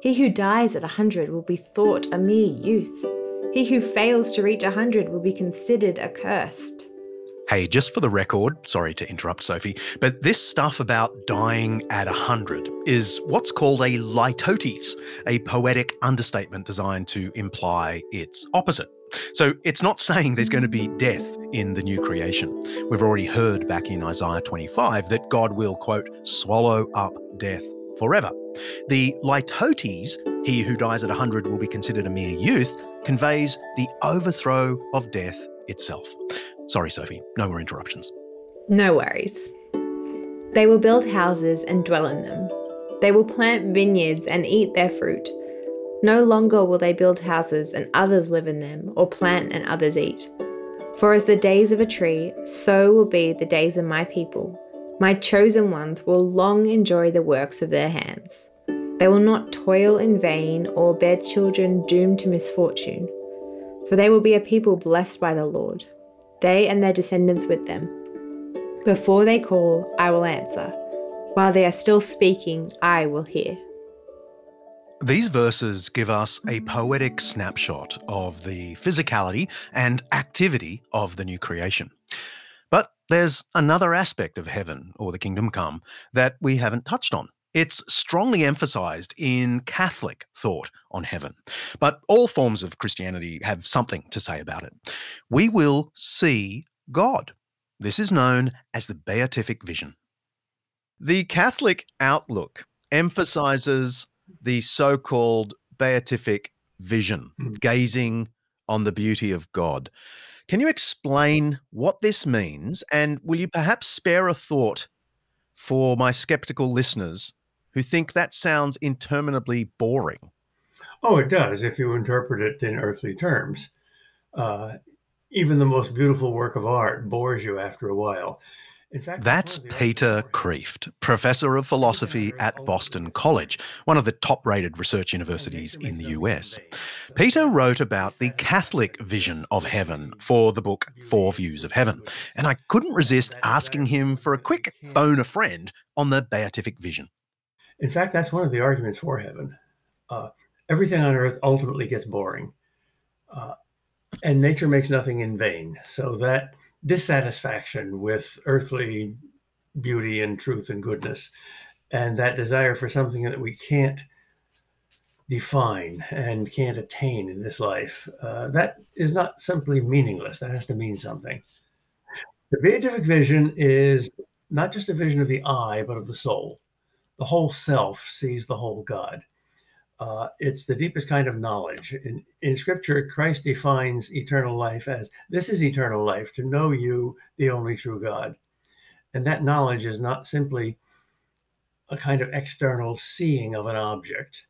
He who dies at a hundred will be thought a mere youth. He who fails to reach a hundred will be considered accursed. Hey, just for the record, sorry to interrupt, Sophie, but this stuff about dying at 100 is what's called a litotes, a poetic understatement designed to imply its opposite. So it's not saying there's going to be death in the new creation. We've already heard back in Isaiah 25 that God will, quote, swallow up death forever. The litotes, he who dies at 100 will be considered a mere youth, conveys the overthrow of death itself. Sorry, Sophie, no more interruptions. No worries. They will build houses and dwell in them. They will plant vineyards and eat their fruit. No longer will they build houses and others live in them, or plant and others eat. For as the days of a tree, so will be the days of my people. My chosen ones will long enjoy the works of their hands. They will not toil in vain or bear children doomed to misfortune. For they will be a people blessed by the Lord, they and their descendants with them. Before they call, I will answer. While they are still speaking, I will hear. These verses give us a poetic snapshot of the physicality and activity of the new creation. But there's another aspect of heaven or the kingdom come that we haven't touched on. It's strongly emphasized in Catholic thought on heaven, but all forms of Christianity have something to say about it. We will see God. This is known as the beatific vision. The Catholic outlook emphasizes the so called beatific vision, mm. gazing on the beauty of God. Can you explain what this means? And will you perhaps spare a thought for my skeptical listeners who think that sounds interminably boring. Oh, it does if you interpret it in earthly terms. Uh, even the most beautiful work of art bores you after a while. In fact, that's Peter Kreeft, professor of philosophy at Boston College, one of the top rated research universities in the US. Peter wrote about the Catholic vision of heaven for the book Four Views of Heaven, and I couldn't resist asking him for a quick phone a friend on the beatific vision. In fact, that's one of the arguments for heaven. Uh, everything on earth ultimately gets boring, uh, and nature makes nothing in vain. So that dissatisfaction with earthly beauty and truth and goodness, and that desire for something that we can't define and can't attain in this life, uh, that is not simply meaningless. That has to mean something. The beatific vision is not just a vision of the eye, but of the soul the whole self sees the whole God. Uh, it's the deepest kind of knowledge. In, in Scripture, Christ defines eternal life as this is eternal life, to know you, the only true God. And that knowledge is not simply a kind of external seeing of an object,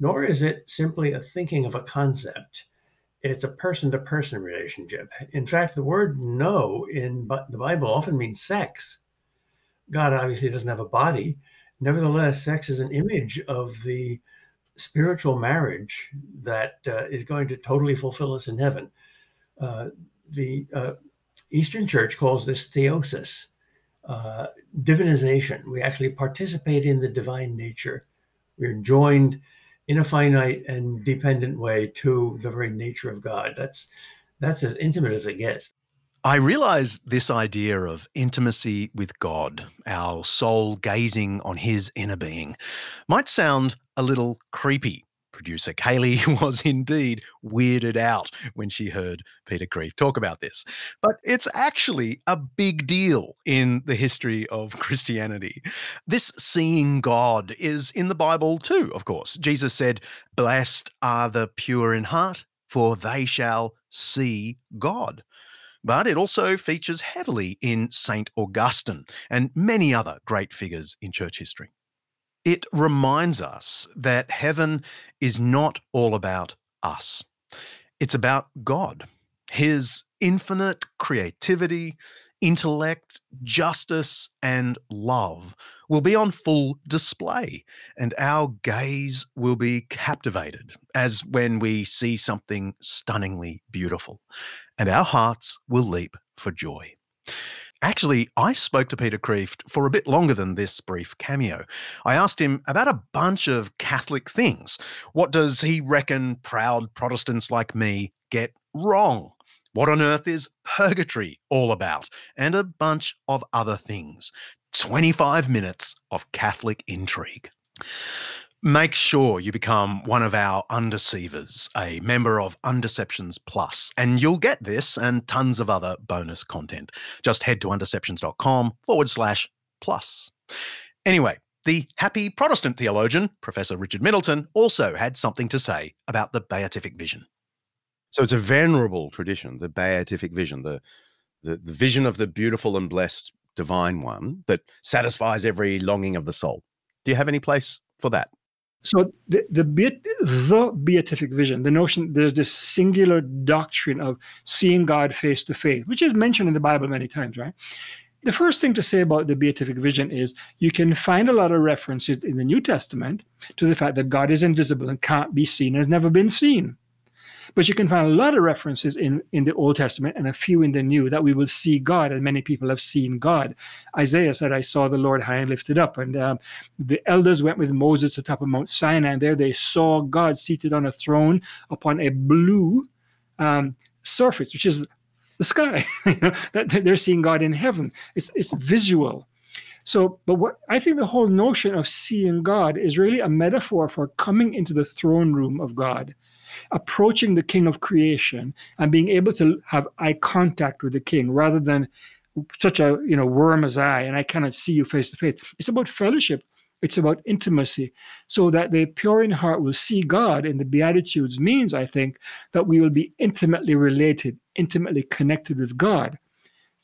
nor is it simply a thinking of a concept. It's a person to person relationship. In fact, the word know in the Bible often means sex. God obviously doesn't have a body, Nevertheless, sex is an image of the spiritual marriage that uh, is going to totally fulfill us in heaven. Uh, the uh, Eastern Church calls this theosis. uh, divinization. We actually participate in the divine nature. We're joined in a finite and dependent way to the very nature of God. That's that's as intimate as it gets. I realize this idea of intimacy with God, our soul gazing on his inner being, might sound a little creepy. Producer Kaley was indeed weirded out when she heard Peter Kreeft talk about this. But it's actually a big deal in the history of Christianity. This seeing God is in the Bible too, of course. Jesus said, Blessed are the pure in heart, for they shall see God but it also features heavily in St. Augustine and many other great figures in church history. It reminds us that heaven is not all about us, it's about God, His infinite creativity, intellect, justice, and love will be on full display, and our gaze will be captivated as when we see something stunningly beautiful and our hearts will leap for joy. Actually, I spoke to Peter Kreeft for a bit longer than this brief cameo. I asked him about a bunch of Catholic things. What does he reckon proud Protestants like me get wrong? What on earth is purgatory all about? And a bunch of other things. 25 minutes of Catholic intrigue. Make sure you become one of our undeceivers, a member of Undeceptions Plus, and you'll get this and tons of other bonus content. Just head to undeceptions.com forward slash plus. Anyway, the happy Protestant theologian, Professor Richard Middleton, also had something to say about the beatific vision. So it's a venerable tradition, the beatific vision, the, the, the vision of the beautiful and blessed divine one that satisfies every longing of the soul. Do you have any place for that? So the the, the beatific vision, the notion there's this singular doctrine of seeing God face to face, which is mentioned in the Bible many times, right? The first thing to say about the beatific vision is you can find a lot of references in the New Testament to the fact that God is invisible and can't be seen, has never been seen. But you can find a lot of references in, in the Old Testament and a few in the New that we will see God, and many people have seen God. Isaiah said, I saw the Lord high and lifted up. And um, the elders went with Moses to the top of Mount Sinai, and there they saw God seated on a throne upon a blue um, surface, which is the sky. That They're seeing God in heaven. It's, it's visual. So, but what I think the whole notion of seeing God is really a metaphor for coming into the throne room of God approaching the king of creation and being able to have eye contact with the king rather than such a you know worm as I and I cannot see you face to face. It's about fellowship. It's about intimacy, so that the pure in heart will see God. And the Beatitudes means, I think, that we will be intimately related, intimately connected with God.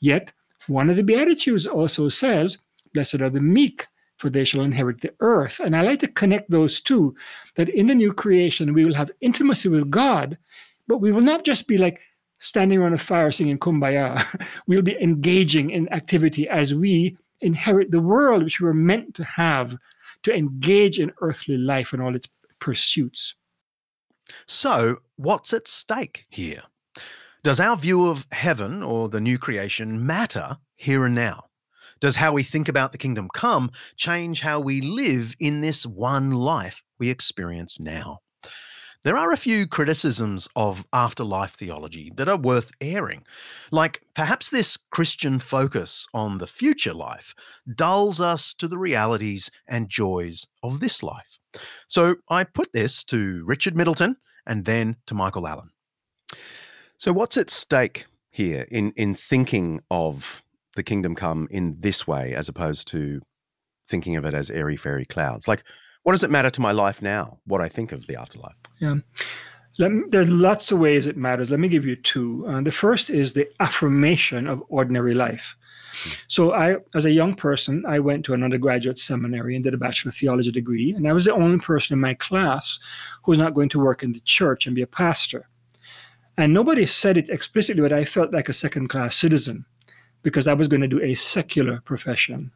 Yet, one of the Beatitudes also says, Blessed are the meek, for they shall inherit the earth. And I like to connect those two that in the new creation, we will have intimacy with God, but we will not just be like standing around a fire singing kumbaya. we'll be engaging in activity as we inherit the world which we were meant to have to engage in earthly life and all its pursuits. So, what's at stake here? Does our view of heaven or the new creation matter here and now? Does how we think about the kingdom come change how we live in this one life we experience now? There are a few criticisms of afterlife theology that are worth airing. Like perhaps this Christian focus on the future life dulls us to the realities and joys of this life. So I put this to Richard Middleton and then to Michael Allen. So, what's at stake here in, in thinking of the kingdom come in this way as opposed to thinking of it as airy fairy clouds? Like what does it matter to my life now what i think of the afterlife? Yeah. Me, there's lots of ways it matters. Let me give you two. Uh, the first is the affirmation of ordinary life. So i as a young person i went to an undergraduate seminary and did a bachelor of theology degree and i was the only person in my class who was not going to work in the church and be a pastor. And nobody said it explicitly but i felt like a second class citizen because I was going to do a secular profession.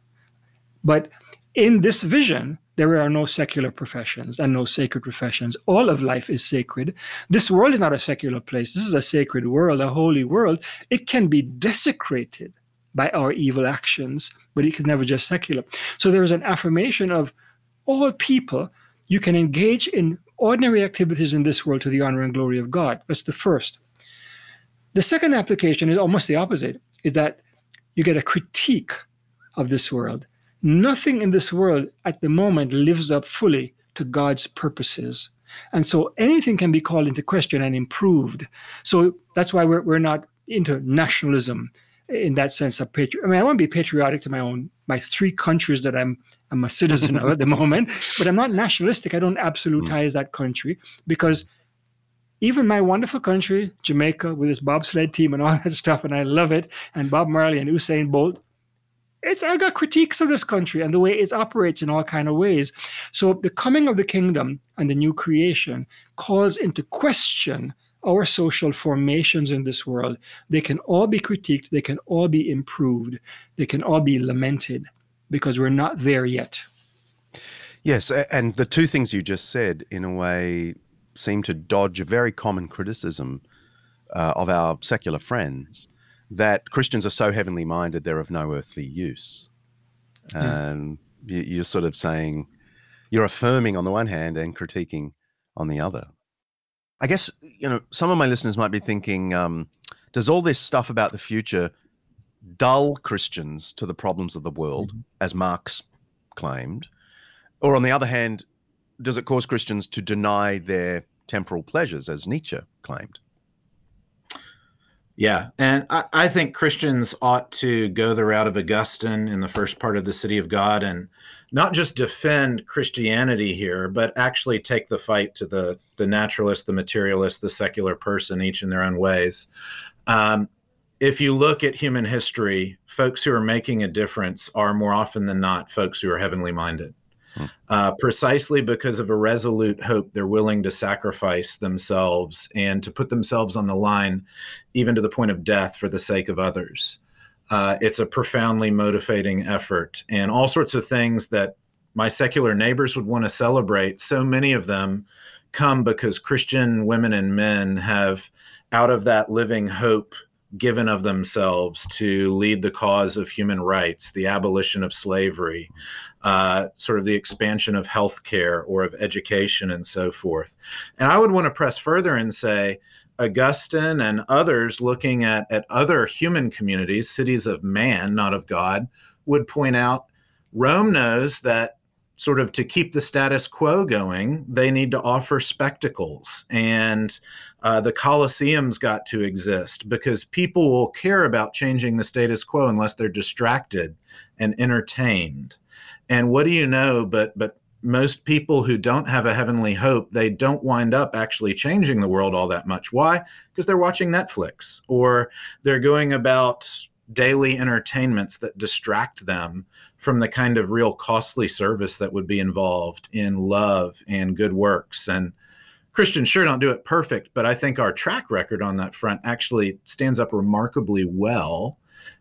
But in this vision, there are no secular professions and no sacred professions. All of life is sacred. This world is not a secular place. This is a sacred world, a holy world. It can be desecrated by our evil actions, but it can never just secular. So there is an affirmation of all people. You can engage in ordinary activities in this world to the honor and glory of God. That's the first. The second application is almost the opposite, is that you get a critique of this world. Nothing in this world at the moment lives up fully to God's purposes. And so anything can be called into question and improved. So that's why we're, we're not into nationalism in that sense of patriot. I mean, I want to be patriotic to my own, my three countries that I'm, I'm a citizen of at the moment, but I'm not nationalistic. I don't absolutize hmm. that country because even my wonderful country, Jamaica, with its bobsled team and all that stuff, and I love it, and Bob Marley and Usain Bolt, it's I got critiques of this country and the way it operates in all kind of ways. So the coming of the kingdom and the new creation calls into question our social formations in this world. They can all be critiqued, they can all be improved, they can all be lamented because we're not there yet. Yes, and the two things you just said, in a way, seem to dodge a very common criticism uh, of our secular friends that Christians are so heavenly minded they're of no earthly use. Um, you, you're sort of saying, you're affirming on the one hand and critiquing on the other. I guess, you know, some of my listeners might be thinking, um, does all this stuff about the future dull Christians to the problems of the world, mm-hmm. as Marx claimed? Or on the other hand, does it cause Christians to deny their temporal pleasures, as Nietzsche claimed? Yeah. And I, I, think Christians ought to go the route of Augustine in the first part of the City of God and not just defend Christianity here, but actually take the fight to the, the naturalist, the materialist, the secular person, each in their own ways. Um, if you look at human history, folks who are making a difference are more often than not folks who are heavenly minded. Hmm. Uh, precisely because of a resolute hope, they're willing to sacrifice themselves and to put themselves on the line, even to the point of death, for the sake of others. Uh, it's a profoundly motivating effort, and all sorts of things that my secular neighbors would want to celebrate. So many of them come because Christian women and men have, out of that living hope, given of themselves to lead the cause of human rights, the abolition of slavery, uh, sort of the expansion of healthcare or of education and so forth. And I would want to press further and say, Augustine and others looking at, at other human communities, cities of man, not of God, would point out Rome knows that sort of to keep the status quo going, they need to offer spectacles. And uh, the Colosseum's got to exist because people will care about changing the status quo unless they're distracted and entertained. And what do you know? But but most people who don't have a heavenly hope, they don't wind up actually changing the world all that much. Why? Because they're watching Netflix or they're going about daily entertainments that distract them from the kind of real costly service that would be involved in love and good works. And Christians sure don't do it perfect, but I think our track record on that front actually stands up remarkably well.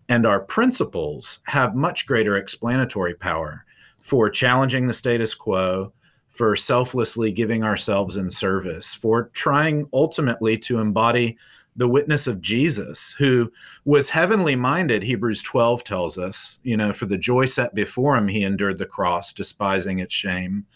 And our principles have much greater explanatory power for challenging the status quo, for selflessly giving ourselves in service, for trying ultimately to embody the witness of Jesus, who was heavenly minded, Hebrews 12 tells us, you know, for the joy set before him, he endured the cross, despising its shame.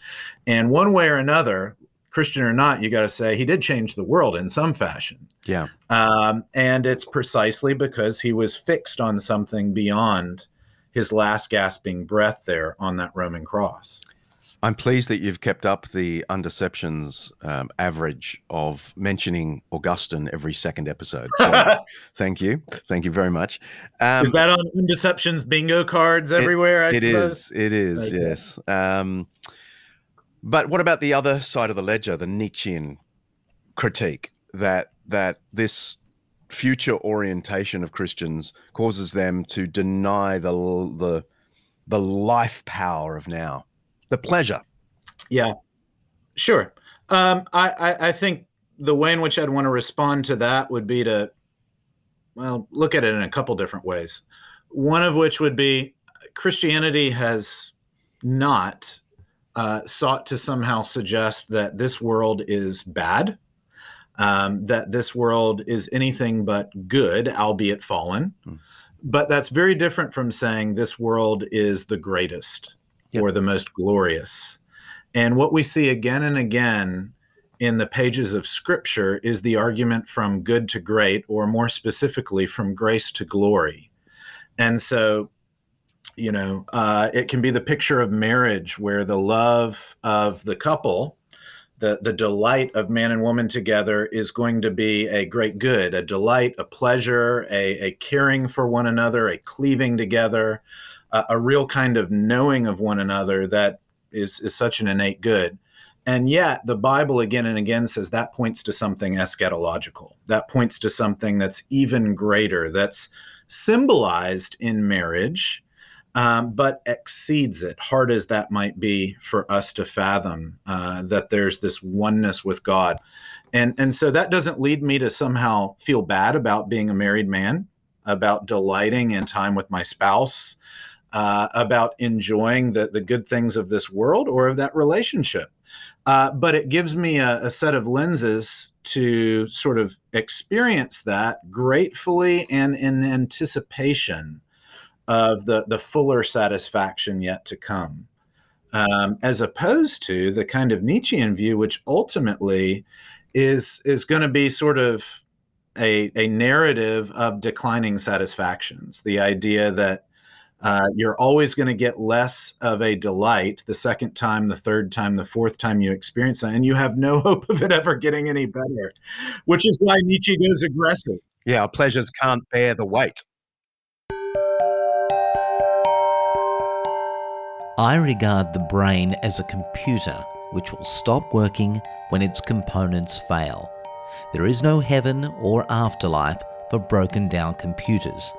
And one way or another, Christian or not, you got to say he did change the world in some fashion. Yeah. Um, and it's precisely because he was fixed on something beyond his last gasping breath there on that Roman cross. I'm pleased that you've kept up the Undeceptions um, average of mentioning Augustine every second episode. So thank you. Thank you very much. Um, is that on Undeceptions bingo cards everywhere? It, it is. It is, yes. Um, but what about the other side of the ledger, the Nietzschean critique that that this future orientation of Christians causes them to deny the the the life power of now, the pleasure. Yeah, sure. Um, I, I, I think the way in which I'd want to respond to that would be to well look at it in a couple different ways. One of which would be Christianity has not uh, sought to somehow suggest that this world is bad um, that this world is anything but good, albeit fallen. Mm. but that's very different from saying this world is the greatest yep. or the most glorious. And what we see again and again in the pages of scripture is the argument from good to great, or more specifically, from grace to glory. And so, you know, uh, it can be the picture of marriage where the love of the couple, the, the delight of man and woman together is going to be a great good, a delight, a pleasure, a, a caring for one another, a cleaving together, a, a real kind of knowing of one another that is, is such an innate good. And yet, the Bible again and again says that points to something eschatological. That points to something that's even greater, that's symbolized in marriage, um, but exceeds it, hard as that might be for us to fathom, uh, that there's this oneness with God. And, and so that doesn't lead me to somehow feel bad about being a married man, about delighting in time with my spouse, uh, about enjoying the, the good things of this world or of that relationship. Uh, but it gives me a, a, set of lenses to sort of experience that gratefully and in anticipation of the, the fuller satisfaction yet to come. Um, as opposed to the kind of Nietzschean view, which ultimately is is going to be sort of a, a narrative of declining satisfactions. The idea that uh, you're always going to get less of a delight the second time, the third time, the fourth time you experience it, and you have no hope of it ever getting any better, which is why Nietzsche goes aggressive. Yeah, our pleasures can't bear the weight. I regard the brain as a computer which will stop working when its components fail. There is no heaven or afterlife for broken down computers.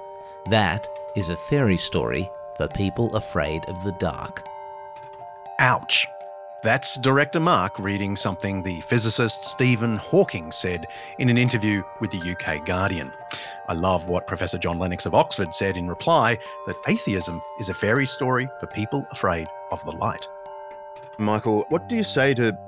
That is a fairy story for people afraid of the dark. Ouch. That's director Mark reading something the physicist Stephen Hawking said in an interview with the UK Guardian. I love what Professor John Lennox of Oxford said in reply that atheism is a fairy story for people afraid of the light. Michael, what do you say to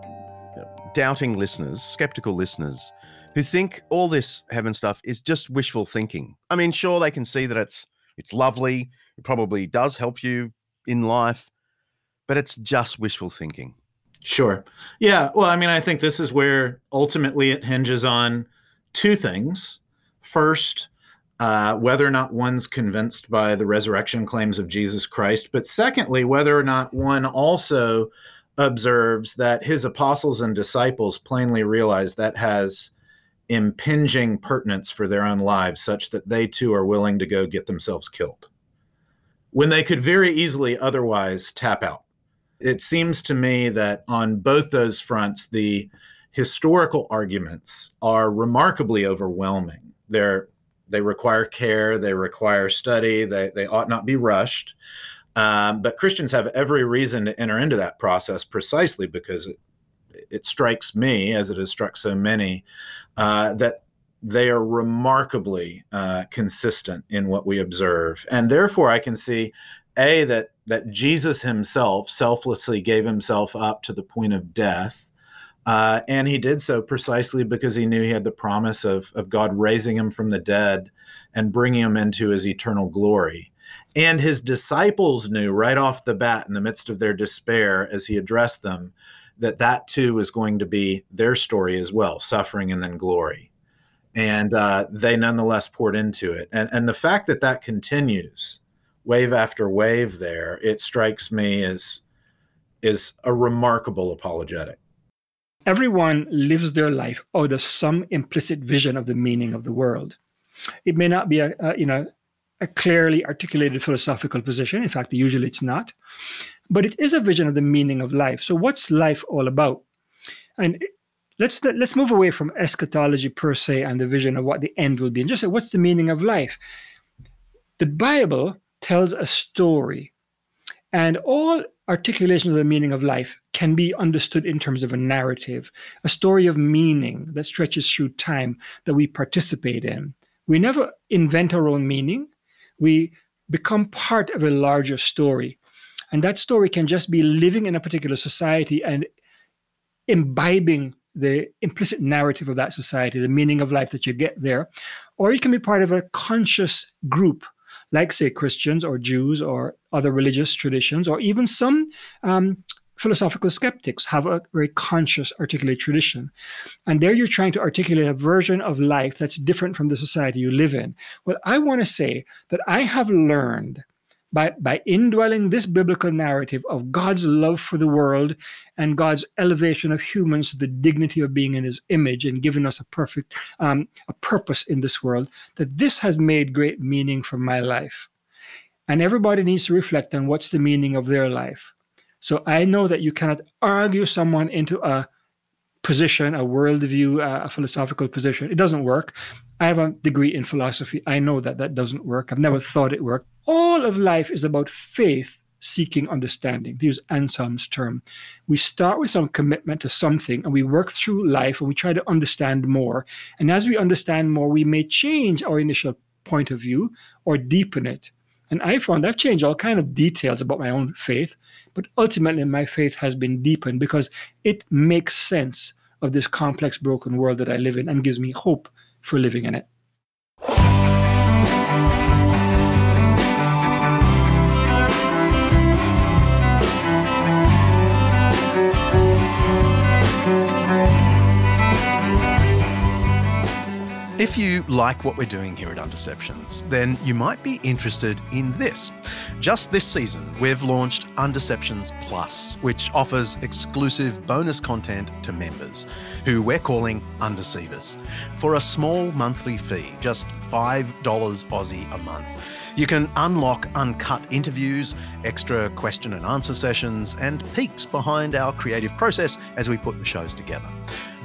doubting listeners, skeptical listeners, who think all this heaven stuff is just wishful thinking? I mean, sure, they can see that it's it's lovely. It probably does help you in life, but it's just wishful thinking. Sure. Yeah. Well, I mean, I think this is where ultimately it hinges on two things. First, uh, whether or not one's convinced by the resurrection claims of Jesus Christ, but secondly, whether or not one also observes that his apostles and disciples plainly realize that has impinging pertinence for their own lives such that they too are willing to go get themselves killed when they could very easily otherwise tap out. It seems to me that on both those fronts, the historical arguments are remarkably overwhelming. They're, they require care, they require study, they, they ought not be rushed. Um, but Christians have every reason to enter into that process precisely because it, it strikes me, as it has struck so many, uh, that they are remarkably uh, consistent in what we observe, and therefore I can see a that that Jesus Himself selflessly gave Himself up to the point of death. Uh, and he did so precisely because he knew he had the promise of, of God raising him from the dead and bringing him into his eternal glory. And his disciples knew right off the bat, in the midst of their despair, as he addressed them, that that too is going to be their story as well suffering and then glory. And uh, they nonetheless poured into it. And and the fact that that continues wave after wave there it strikes me as is a remarkable apologetic. Everyone lives their life out of some implicit vision of the meaning of the world. It may not be a, a you know a clearly articulated philosophical position. In fact usually it's not but it is a vision of the meaning of life. So, what's life all about? And let's let's move away from eschatology per se and the vision of what the end will be, and just say, what's the meaning of life? The Bible tells a story, and all articulation of the meaning of life can be understood in terms of a narrative, a story of meaning that stretches through time that we participate in. We never invent our own meaning. We become part of a larger story. And that story can just be living in a particular society and imbibing the implicit narrative of that society, the meaning of life that you get there. Or you can be part of a conscious group like, say, Christians or Jews or other religious traditions, or even some um, philosophical skeptics have a very conscious, articulate tradition. And there you're trying to articulate a version of life that's different from the society you live in. Well, I want to say that I have learned by, by indwelling this biblical narrative of God's love for the world and God's elevation of humans to the dignity of being in his image and giving us a perfect um, a purpose in this world, that this has made great meaning for my life. And everybody needs to reflect on what's the meaning of their life. So I know that you cannot argue someone into a position, a worldview, a philosophical position. It doesn't work. I have a degree in philosophy. I know that that doesn't work. I've never thought it worked. All of life is about faith seeking understanding, to use Anselm's term. We start with some commitment to something and we work through life and we try to understand more. And as we understand more, we may change our initial point of view or deepen it. And I found I've changed all kind of details about my own faith, but ultimately my faith has been deepened because it makes sense of this complex, broken world that I live in and gives me hope for living in it. If you like what we're doing here at Undeceptions, then you might be interested in this. Just this season, we've launched Undeceptions Plus, which offers exclusive bonus content to members, who we're calling Undeceivers, for a small monthly fee, just $5 Aussie a month. You can unlock uncut interviews, extra question and answer sessions, and peeks behind our creative process as we put the shows together.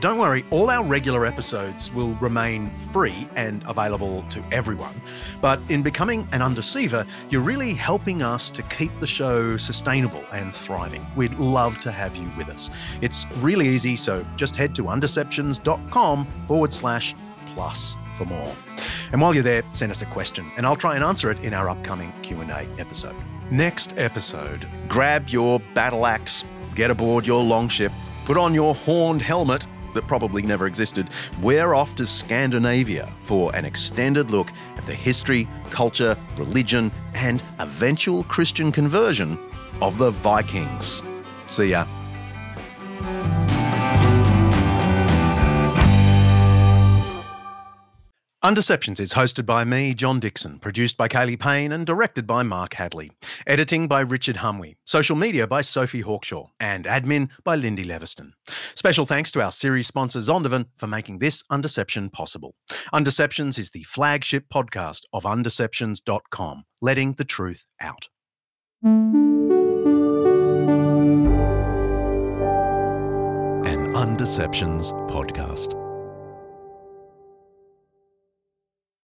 Don't worry, all our regular episodes will remain free and available to everyone. But in becoming an undeceiver, you're really helping us to keep the show sustainable and thriving. We'd love to have you with us. It's really easy, so just head to undeceptions.com forward slash plus for more. And while you're there, send us a question and I'll try and answer it in our upcoming Q&A episode. Next episode, grab your battle axe, get aboard your longship, put on your horned helmet that probably never existed, we're off to Scandinavia for an extended look at the history, culture, religion, and eventual Christian conversion of the Vikings. See ya. Undeceptions is hosted by me, John Dickson, produced by Kaley Payne, and directed by Mark Hadley. Editing by Richard Hamwi. Social media by Sophie Hawkshaw. And admin by Lyndie Leviston. Special thanks to our series sponsor Zondervan for making this Undeception possible. Undeceptions is the flagship podcast of undeceptions.com, letting the truth out. An Undeceptions podcast.